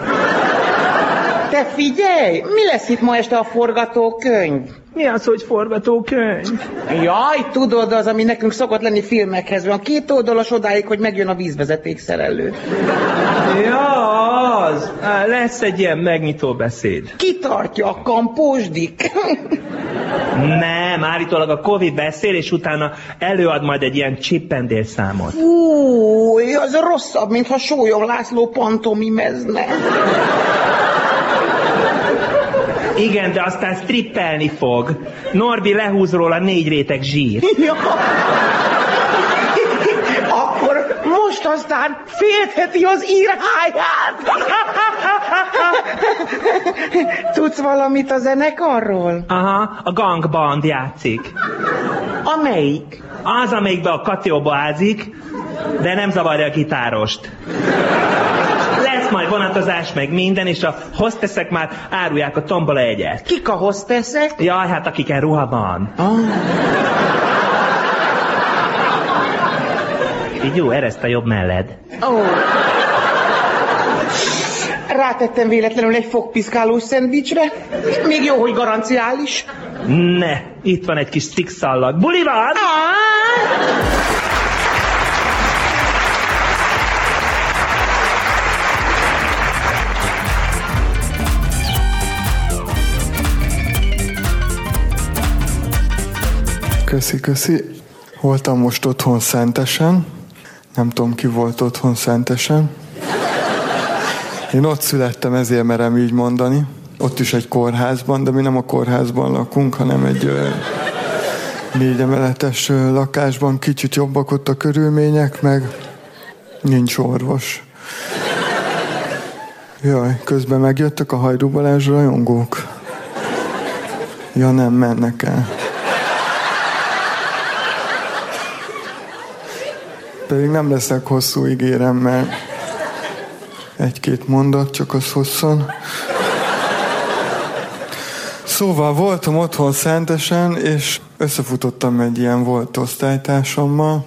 Te figyelj, mi lesz itt ma este a forgatókönyv? Mi az, hogy forgatókönyv? Jaj, tudod, az, ami nekünk szokott lenni filmekhez van. Két oldalas odáig, hogy megjön a vízvezeték szerelő. Ja, az. Lesz egy ilyen megnyitó beszéd. Kitartja a kampósdik. Nem, állítólag a Covid beszél, és utána előad majd egy ilyen csippendél számot. Fúj, az rosszabb, mintha Sólyom László pantomimezne. Igen, de aztán strippelni fog. Norbi lehúz róla négy réteg zsír. Ja. Akkor most aztán féltheti az írháját. Tudsz valamit a zenekarról? Aha, a gangband játszik. Amelyik? Az, amelyikben a Katióba ázik, de nem zavarja a gitárost. Lesz majd vonatozás, meg minden, és a hosteszek már árulják a tombola egyet. Kik a hosteszek? Jaj, hát akiken ruha van. Ah. Így jó, ereszt a jobb melled. Ó. Rátettem véletlenül egy fogpiszkálós szendvicsre. Még jó, hogy garanciális. Ne, itt van egy kis szikszallag. Buli van! Köszi, köszi. Voltam most otthon szentesen. Nem tudom, ki volt otthon szentesen. Én ott születtem, ezért merem így mondani. Ott is egy kórházban, de mi nem a kórházban lakunk, hanem egy ö, négy emeletes ö, lakásban. Kicsit jobbak ott a körülmények, meg nincs orvos. Jaj, közben megjöttek a Hajdú Balázs rajongók. Ja, nem mennek el. Pedig nem leszek hosszú, ígérem, mert egy-két mondat, csak az hosszan. Szóval voltam otthon szentesen, és összefutottam egy ilyen volt osztálytársammal.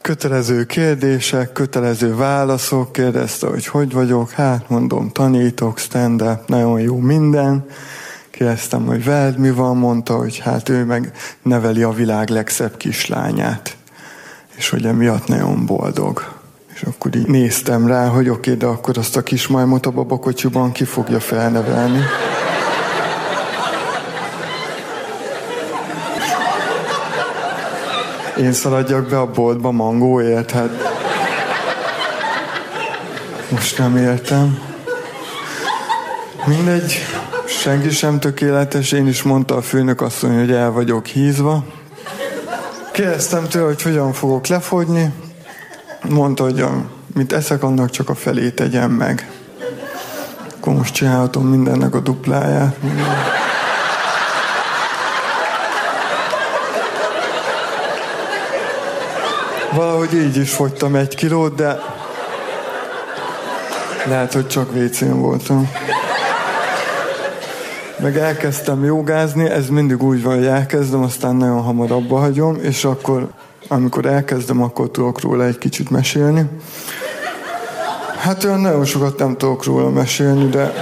Kötelező kérdések, kötelező válaszok, kérdezte, hogy hogy vagyok, hát mondom, tanítok, stand-up, nagyon jó minden. Kérdeztem, hogy veled mi van, mondta, hogy hát ő meg neveli a világ legszebb kislányát és hogy emiatt nagyon boldog. És akkor így néztem rá, hogy oké, de akkor azt a kis majmot a babakocsiban ki fogja felnevelni. Én szaladjak be a boltba mangóért, hát most nem értem. Mindegy, senki sem tökéletes, én is mondta a főnök asszony, hogy el vagyok hízva. Kérdeztem tőle, hogy hogyan fogok lefogyni. Mondta, hogy mit eszek, annak csak a felét tegyem meg. Akkor most csinálhatom mindennek a dupláját. Valahogy így is fogytam egy kilót, de lehet, hogy csak vécén voltam. Meg elkezdtem jogázni, ez mindig úgy van, hogy elkezdem, aztán nagyon hamar abba hagyom, és akkor, amikor elkezdem, akkor tudok róla egy kicsit mesélni. Hát olyan nagyon sokat nem tudok róla mesélni, de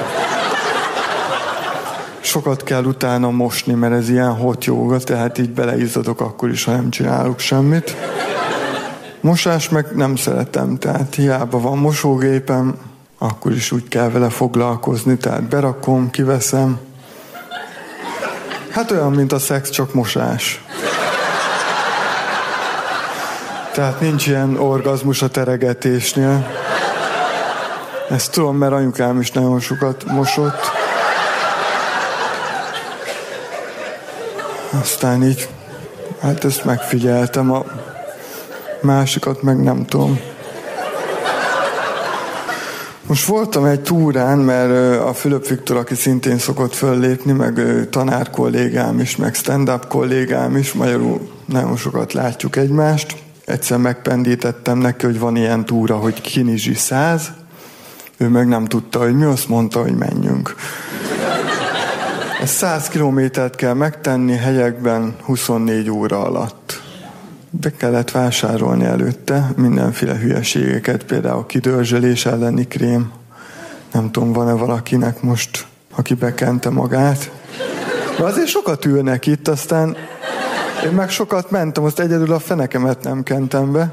sokat kell utána mosni, mert ez ilyen hot jóga, tehát így beleizzadok akkor is, ha nem csinálok semmit. Mosás meg nem szeretem, tehát hiába van mosógépem, akkor is úgy kell vele foglalkozni, tehát berakom, kiveszem. Hát olyan, mint a szex, csak mosás. Tehát nincs ilyen orgazmus a teregetésnél. Ezt tudom, mert anyukám is nagyon sokat mosott. Aztán így, hát ezt megfigyeltem, a másikat meg nem tudom. Most voltam egy túrán, mert a Fülöp Viktor, aki szintén szokott föllépni, meg tanár kollégám is, meg stand-up kollégám is, magyarul nagyon sokat látjuk egymást. Egyszer megpendítettem neki, hogy van ilyen túra, hogy Kinizsi 100, Ő meg nem tudta, hogy mi azt mondta, hogy menjünk. Ez 100 kilométert kell megtenni helyekben 24 óra alatt. Be kellett vásárolni előtte mindenféle hülyeségeket, például kidörzsölés elleni krém. Nem tudom, van-e valakinek most, aki bekente magát. De azért sokat ülnek itt, aztán én meg sokat mentem, azt egyedül a fenekemet nem kentem be.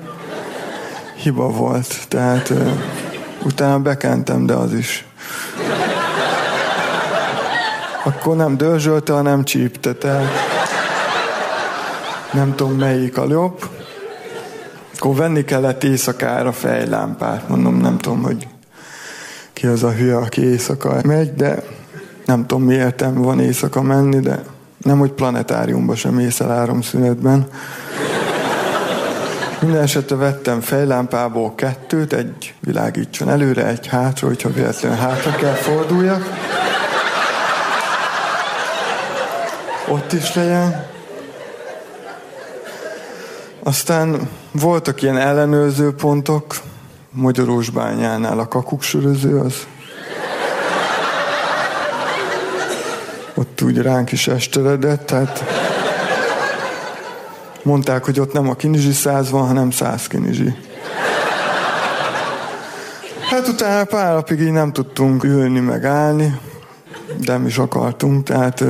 Hiba volt, tehát uh, utána bekentem, de az is. Akkor nem dörzsölte, hanem csípte, tehát nem tudom melyik a jobb. Akkor venni kellett éjszakára fejlámpát, mondom, nem tudom, hogy ki az a hülye, aki éjszaka megy, de nem tudom, mi értelme van éjszaka menni, de nem, hogy planetáriumba sem mész el áramszünetben. Minden esetre vettem fejlámpából kettőt, egy világítson előre, egy hátra, hogyha véletlenül hátra kell forduljak. Ott is legyen. Aztán voltak ilyen ellenőrző pontok, Magyarósbányánál a kakuksöröző az. Ott úgy ránk is esteledett, tehát mondták, hogy ott nem a kinizsi száz van, hanem száz kinizsi. Hát utána pár napig így nem tudtunk ülni, meg állni, de nem is akartunk, tehát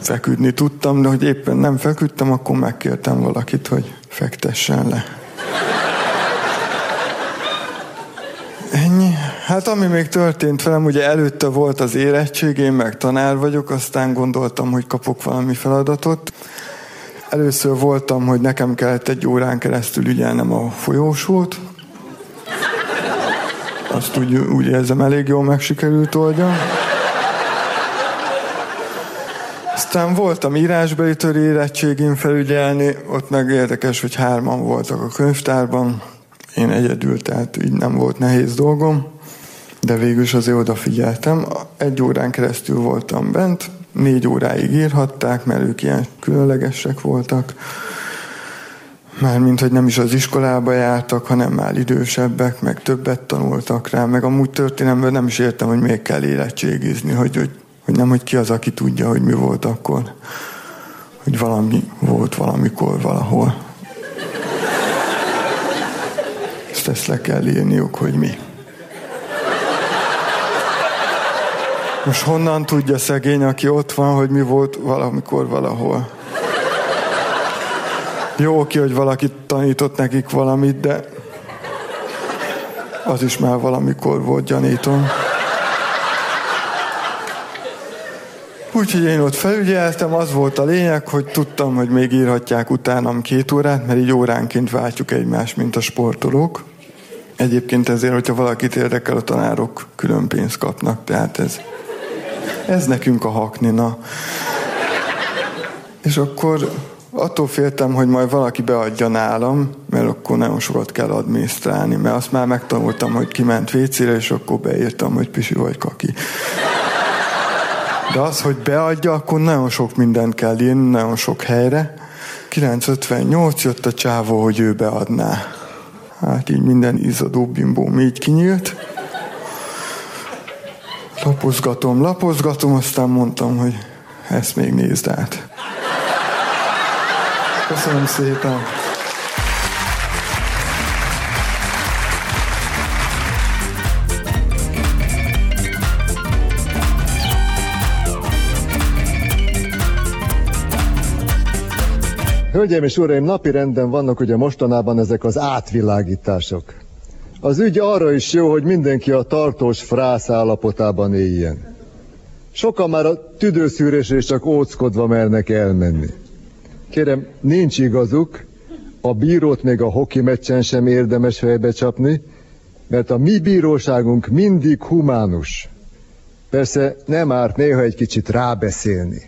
feküdni tudtam, de hogy éppen nem feküdtem, akkor megkértem valakit, hogy fektessen le. Ennyi. Hát ami még történt velem, ugye előtte volt az érettség, meg tanár vagyok, aztán gondoltam, hogy kapok valami feladatot. Először voltam, hogy nekem kellett egy órán keresztül ügyelnem a folyósót. Azt úgy, úgy érzem, elég jól meg sikerült oldjam. Aztán voltam írásbeli törő érettségén felügyelni, ott meg érdekes, hogy hárman voltak a könyvtárban, én egyedül, tehát így nem volt nehéz dolgom, de végül is azért odafigyeltem. Egy órán keresztül voltam bent, négy óráig írhatták, mert ők ilyen különlegesek voltak. Mármint, hogy nem is az iskolába jártak, hanem már idősebbek, meg többet tanultak rá, meg amúgy történelemben nem is értem, hogy még kell érettségizni, hogy, hogy, hogy nem, hogy ki az, aki tudja, hogy mi volt akkor. Hogy valami volt valamikor, valahol. Ezt, ezt le kell írniuk, hogy mi. Most honnan tudja szegény, aki ott van, hogy mi volt valamikor valahol? Jó ki, hogy valaki tanított nekik valamit, de az is már valamikor volt, gyanítom. Úgyhogy én ott felügyeltem, az volt a lényeg, hogy tudtam, hogy még írhatják utánam két órát, mert így óránként váltjuk egymást, mint a sportolók. Egyébként ezért, hogyha valakit érdekel, a tanárok külön pénzt kapnak, tehát ez, ez nekünk a haknina. És akkor attól féltem, hogy majd valaki beadja nálam, mert akkor nagyon sokat kell adminisztrálni, mert azt már megtanultam, hogy kiment vécére, és akkor beírtam, hogy pisi vagy kaki. De az, hogy beadja, akkor nagyon sok mindent kell írni, nagyon sok helyre. 958 jött a csávó, hogy ő beadná. Hát így minden izzadó bimbóm így kinyílt. Lapozgatom, lapozgatom, aztán mondtam, hogy ezt még nézd át. Köszönöm szépen. Hölgyeim és uraim, napi renden vannak ugye mostanában ezek az átvilágítások. Az ügy arra is jó, hogy mindenki a tartós frász állapotában éljen. Sokan már a tüdőszűrésre csak óckodva mernek elmenni. Kérem, nincs igazuk, a bírót még a hoki meccsen sem érdemes fejbe csapni, mert a mi bíróságunk mindig humánus. Persze nem árt néha egy kicsit rábeszélni.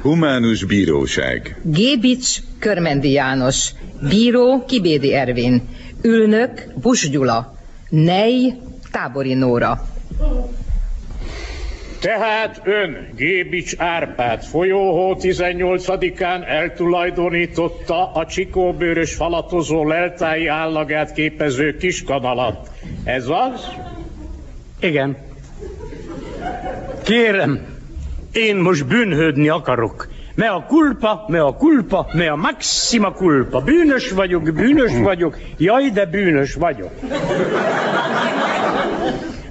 Humánus bíróság. Gébics Körmendi János, bíró Kibédi Ervin, ülnök Bus Gyula, nej Tábori Nóra. Tehát ön, Gébics Árpád folyóhó 18-án eltulajdonította a csikóbőrös falatozó leltái állagát képező kiskanalat. Ez az? Igen. Kérem, én most bűnhődni akarok. Me a culpa, me a culpa, me a maxima culpa. Bűnös vagyok, bűnös vagyok, jaj, de bűnös vagyok.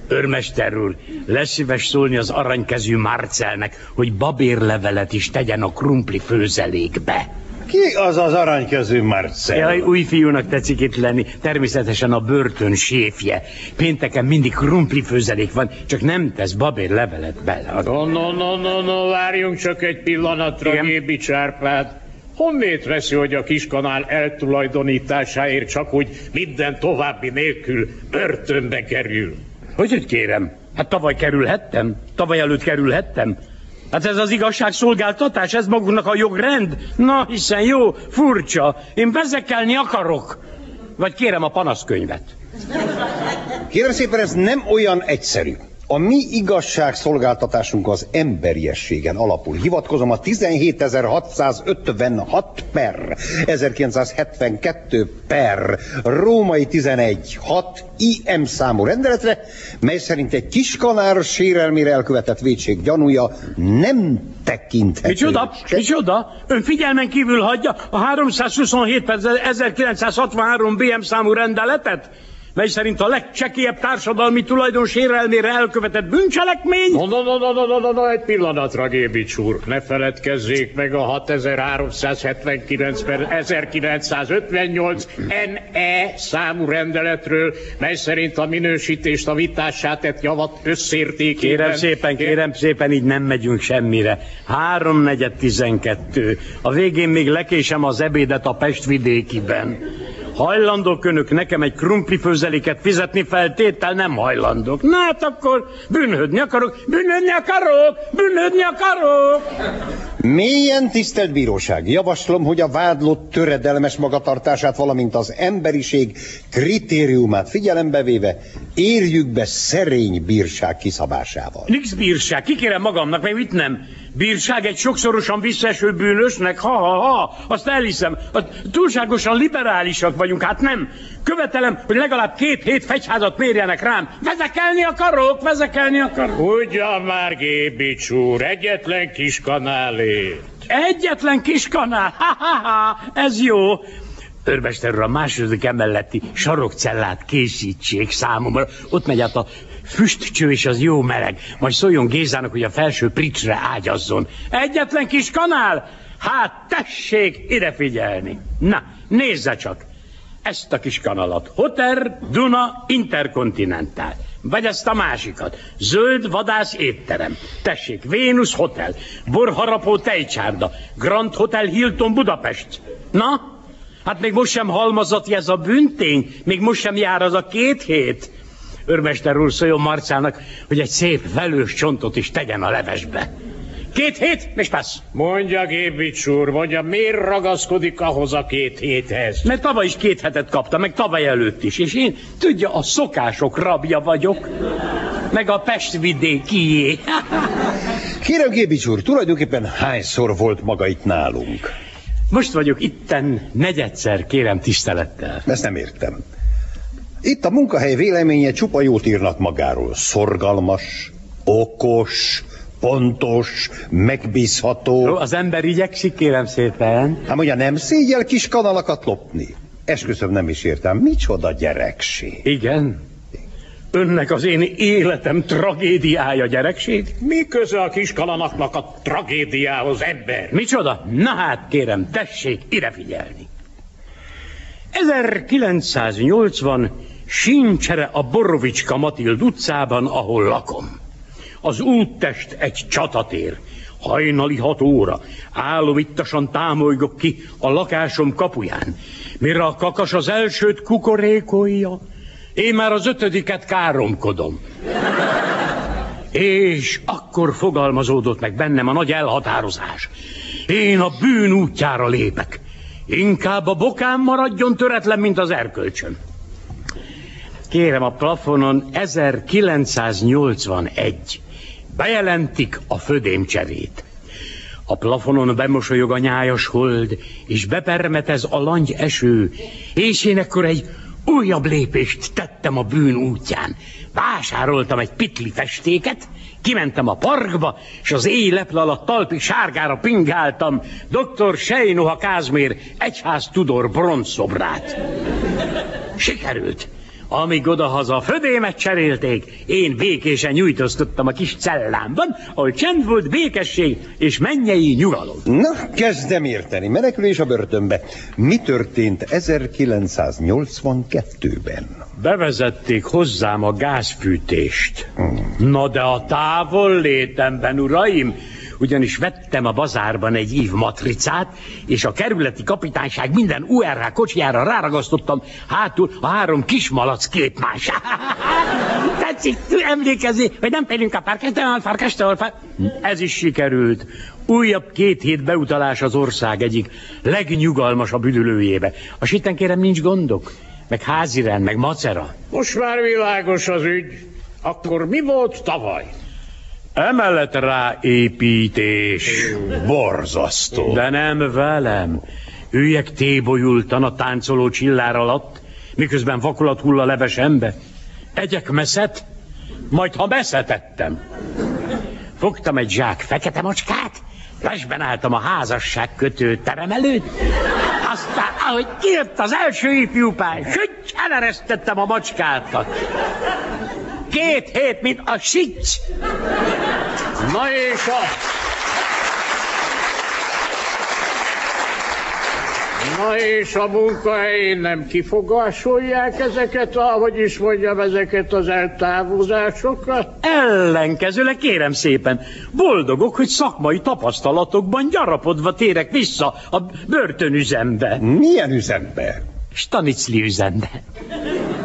Örmester úr, lesz szíves szólni az aranykezű Marcelnek, hogy babérlevelet is tegyen a krumpli főzelékbe. Ki az az aranykezű Marcel? Jaj, új fiúnak tetszik itt lenni. Természetesen a börtön séfje. Pénteken mindig krumpli főzelék van, csak nem tesz babér levelet bele. No, no, no, no, no, várjunk csak egy pillanatra, Igen? Gébics Árpád. Honnét veszi, hogy a kiskanál eltulajdonításáért csak úgy minden további nélkül börtönbe kerül? Hogy hogy kérem? Hát tavaly kerülhettem? Tavaly előtt kerülhettem? Hát ez az igazságszolgáltatás, ez magunknak a jogrend? Na, hiszen jó, furcsa. Én vezekelni akarok. Vagy kérem a panaszkönyvet. Kérem szépen, ez nem olyan egyszerű. A mi igazságszolgáltatásunk az emberiességen alapul. Hivatkozom a 17.656 per 1972 per római 11 6 IM számú rendeletre, mely szerint egy kiskanár sérelmére elkövetett védség gyanúja nem tekinthető. Micsoda? Micsoda? Ön figyelmen kívül hagyja a 327 per 1963 BM számú rendeletet? Mely szerint a legcsekélyebb társadalmi tulajdon sérelmére elkövetett bűncselekmény? No, no, no, no, no, no, no, no, egy pillanatra, Gébics úr. Ne feledkezzék meg a 6379 per 1958 NE számú rendeletről, mely szerint a minősítést a vitását tett javat összértékében... Kérem szépen, kérem szépen, így nem megyünk semmire. Háromnegyed tizenkettő. A végén még lekésem az ebédet a Pest vidékiben. Hajlandók önök nekem egy krumpli főzeléket fizetni feltétel? Nem hajlandók. Na hát akkor bűnhődni akarok, bűnhődni akarok, bűnhődni akarok. Mélyen tisztelt bíróság, javaslom, hogy a vádlott töredelmes magatartását, valamint az emberiség kritériumát figyelembe véve érjük be szerény bírság kiszabásával. Nix bírság, kikérem magamnak, mert itt nem. Bírság egy sokszorosan visszaeső bűnösnek? Ha, ha, ha, azt elhiszem. Hát túlságosan liberálisak vagyunk, hát nem. Követelem, hogy legalább két hét fegyházat mérjenek rám. Vezekelni akarok, vezekelni akarok. Ugyan már, Gébics úr, egyetlen kis kanálé. Egyetlen kis kanál, ha, ha, ha, ez jó. Őrmester úr, a második emeleti sarokcellát készítsék számomra. Ott megy át a füstcső és az jó meleg. Majd szóljon Gézának, hogy a felső pricsre ágyazzon. Egyetlen kis kanál? Hát tessék ide figyelni. Na, nézze csak. Ezt a kis kanalat. Hotel Duna Intercontinental. Vagy ezt a másikat. Zöld vadász étterem. Tessék, Vénusz Hotel. Borharapó tejcsárda. Grand Hotel Hilton Budapest. Na, hát még most sem halmazott ez a büntény. Még most sem jár az a két hét. Örmester úr szóljon Marcának, hogy egy szép velős csontot is tegyen a levesbe. Két hét, és passz. Mondja, Gébics úr, mondja, miért ragaszkodik ahhoz a két héthez? Mert tavaly is két hetet kaptam, meg tavaly előtt is, és én, tudja, a szokások rabja vagyok, meg a Pestvidékié. Kérem, Gébics úr, tulajdonképpen hányszor volt maga itt nálunk? Most vagyok itten negyedszer, kérem tisztelettel. Ezt nem értem. Itt a munkahely véleménye csupa jót írnak magáról. Szorgalmas, okos, pontos, megbízható. Jó, az ember igyekszik, kérem szépen. Hát mondja, nem szégyel kis kanalakat lopni? Esküszöm nem is értem. Micsoda gyerekség. Igen? Önnek az én életem tragédiája gyerekség? Mi köze a kiskalanaknak a tragédiához, ember? Micsoda? Na hát kérem, tessék ide figyelni. 1980 Sincsere a Borovicska Matild utcában, ahol lakom. Az úttest egy csatatér. Hajnali hat óra. Álomittasan támolygok ki a lakásom kapuján. Mire a kakas az elsőt kukorékolja, én már az ötödiket káromkodom. És akkor fogalmazódott meg bennem a nagy elhatározás. Én a bűn útjára lépek. Inkább a bokám maradjon töretlen, mint az erkölcsöm. Kérem a plafonon 1981. Bejelentik a födémcserét. A plafonon bemosolyog a nyájas hold, és bepermetez a langy eső, és én ekkor egy újabb lépést tettem a bűn útján. Vásároltam egy pitli festéket, kimentem a parkba, és az éjleple alatt talpig sárgára pingáltam dr. Sejnoha Kázmér egyház Tudor bronzszobrát. Sikerült. Amíg odahaza a födémet cserélték, én békésen nyújtóztattam a kis cellámban, ahol csend volt, békesség és mennyei nyugalom. Na, kezdem érteni. Menekülés a börtönbe. Mi történt 1982-ben? Bevezették hozzám a gázfűtést. Na de a távol létemben, uraim, ugyanis vettem a bazárban egy ív matricát, és a kerületi kapitányság minden URH kocsijára ráragasztottam hátul a három kismalac képmás. Tetszik emlékezni, hogy nem pedig a párkesteol, párkesteol, Ez is sikerült. Újabb két hét beutalás az ország egyik legnyugalmasabb üdülőjébe. A sitten kérem nincs gondok, meg házirend, meg macera. Most már világos az ügy. Akkor mi volt tavaly? Emelet ráépítés. Borzasztó. De nem velem. Üljek tébolyultan a táncoló csillár alatt, miközben vakulat hull a levesembe. Egyek meszet, majd ha meszetettem. Fogtam egy zsák fekete macskát, lesben álltam a házasság kötő terem előtt, aztán, ahogy kijött az első ifjúpály, sügy, eleresztettem a macskátat. Két hét, mint a sics. Na és a... Na és a munkahelyén nem kifogásolják ezeket, ahogy is mondjam, ezeket az eltávozásokat? Ellenkezőleg kérem szépen, boldogok, hogy szakmai tapasztalatokban gyarapodva térek vissza a börtönüzembe. Milyen üzembe? Stanicli üzembe.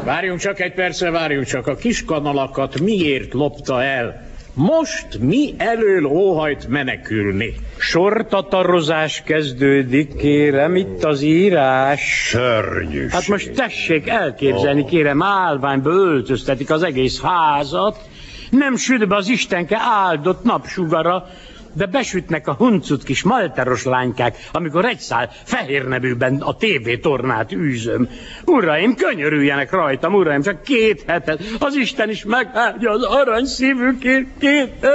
Várjunk csak egy percre, várjunk csak. A kiskanalakat miért lopta el? Most mi elől óhajt menekülni? Sortatarozás kezdődik, kérem, itt az írás. Szörnyű. Hát most tessék elképzelni, kérem, állványba öltöztetik az egész házat, nem süt be az Istenke áldott napsugara, de besütnek a huncut kis malteros lánykák, amikor egy szál fehér nevűben a tévétornát űzöm. Uraim, könyörüljenek rajtam, uraim, csak két hetet, az Isten is megáldja az arany szívükért, két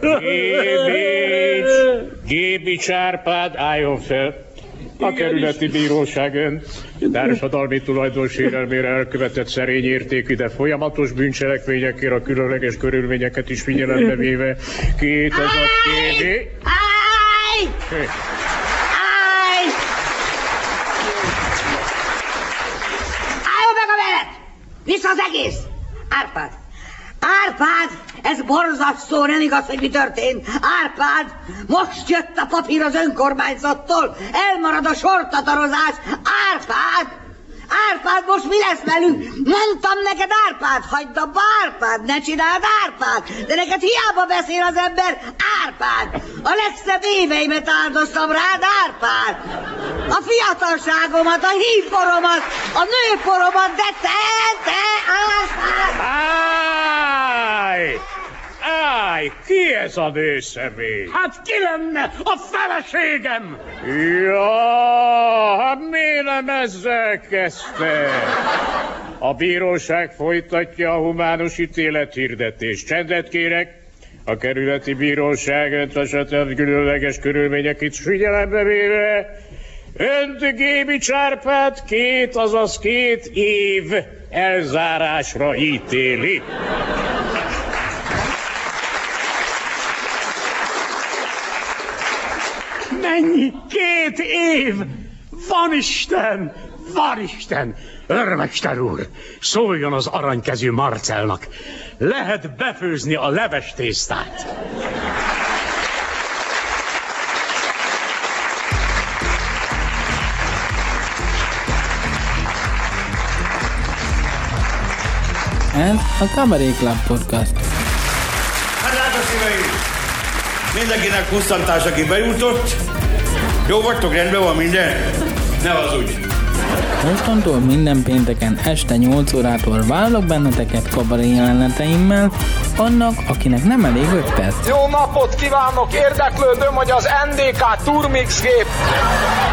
Gébics, Gébics Árpád, álljon fel. A kerületi bíróság ön társadalmi tulajdonsérelmére elkövetett szerény értékű, de folyamatos bűncselekményekért a különleges körülményeket is figyelembe véve két ez a kévi. Állj! Állj! Álljon meg a mellett! Vissza az egész! Árpád! Árpád! Ez borzasztó, nem igaz, hogy mi történt. Árpád! Most jött a papír az önkormányzattól. Elmarad a sortatarozás. Árpád! Árpád, most mi lesz velünk? Mondtam neked, Árpád, hagyd abba, Árpád, ne csináld, Árpád, de neked hiába beszél az ember, Árpád, a legszebb éveimet áldoztam rád, Árpád, a fiatalságomat, a hívporomat, a nőporomat, de te, te, Árpád! Állj! Állj! Ki ez a nőszemély? Hát ki lenne? A feleségem! Ja, miért nem ezzel kezdte? A bíróság folytatja a humánus ítélethirdetés. Csendet kérek! A kerületi bíróság önt a különleges körülmények itt figyelembe véve Önt Gébi Csárpát két, azaz két év elzárásra ítéli. Mennyi? Két év! Van Isten! Van Isten! Örmester úr, szóljon az aranykezű Marcelnak. Lehet befőzni a leves tésztát. Ez a Cabaret Club Podcast. Hát szíveim! Mindenkinek kusztantás, aki bejutott. Jó vagytok, rendben van minden? Ne az úgy. Mostantól minden pénteken este 8 órától vállalok benneteket kabaré jeleneteimmel, annak, akinek nem elég 5 perc. Jó napot kívánok! Érdeklődöm, hogy az NDK Turmix gép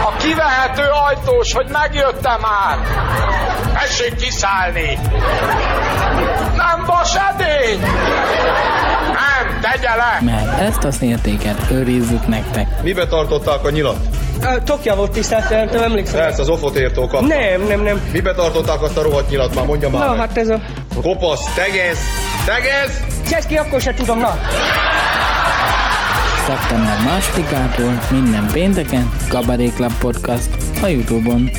a kivehető ajtós, hogy megjöttem már. Tessék kiszállni! Nem vas edény! Nem, tegye le! Mert ezt a szértéket őrizzük nektek. Mibe tartották a nyilat? Tokja volt tisztelt, nem emlékszem. Persze, az ofotértól kaptam. Nem, nem, nem. Mibe tartották azt a rohadt nyilat már, mondja már Na, meg. hát ez a... Kopasz, tegez, tegez! Cseszki, akkor se tudom, na. Szeptember másodikától minden pénteken Kabaré Club Podcast a Youtube-on.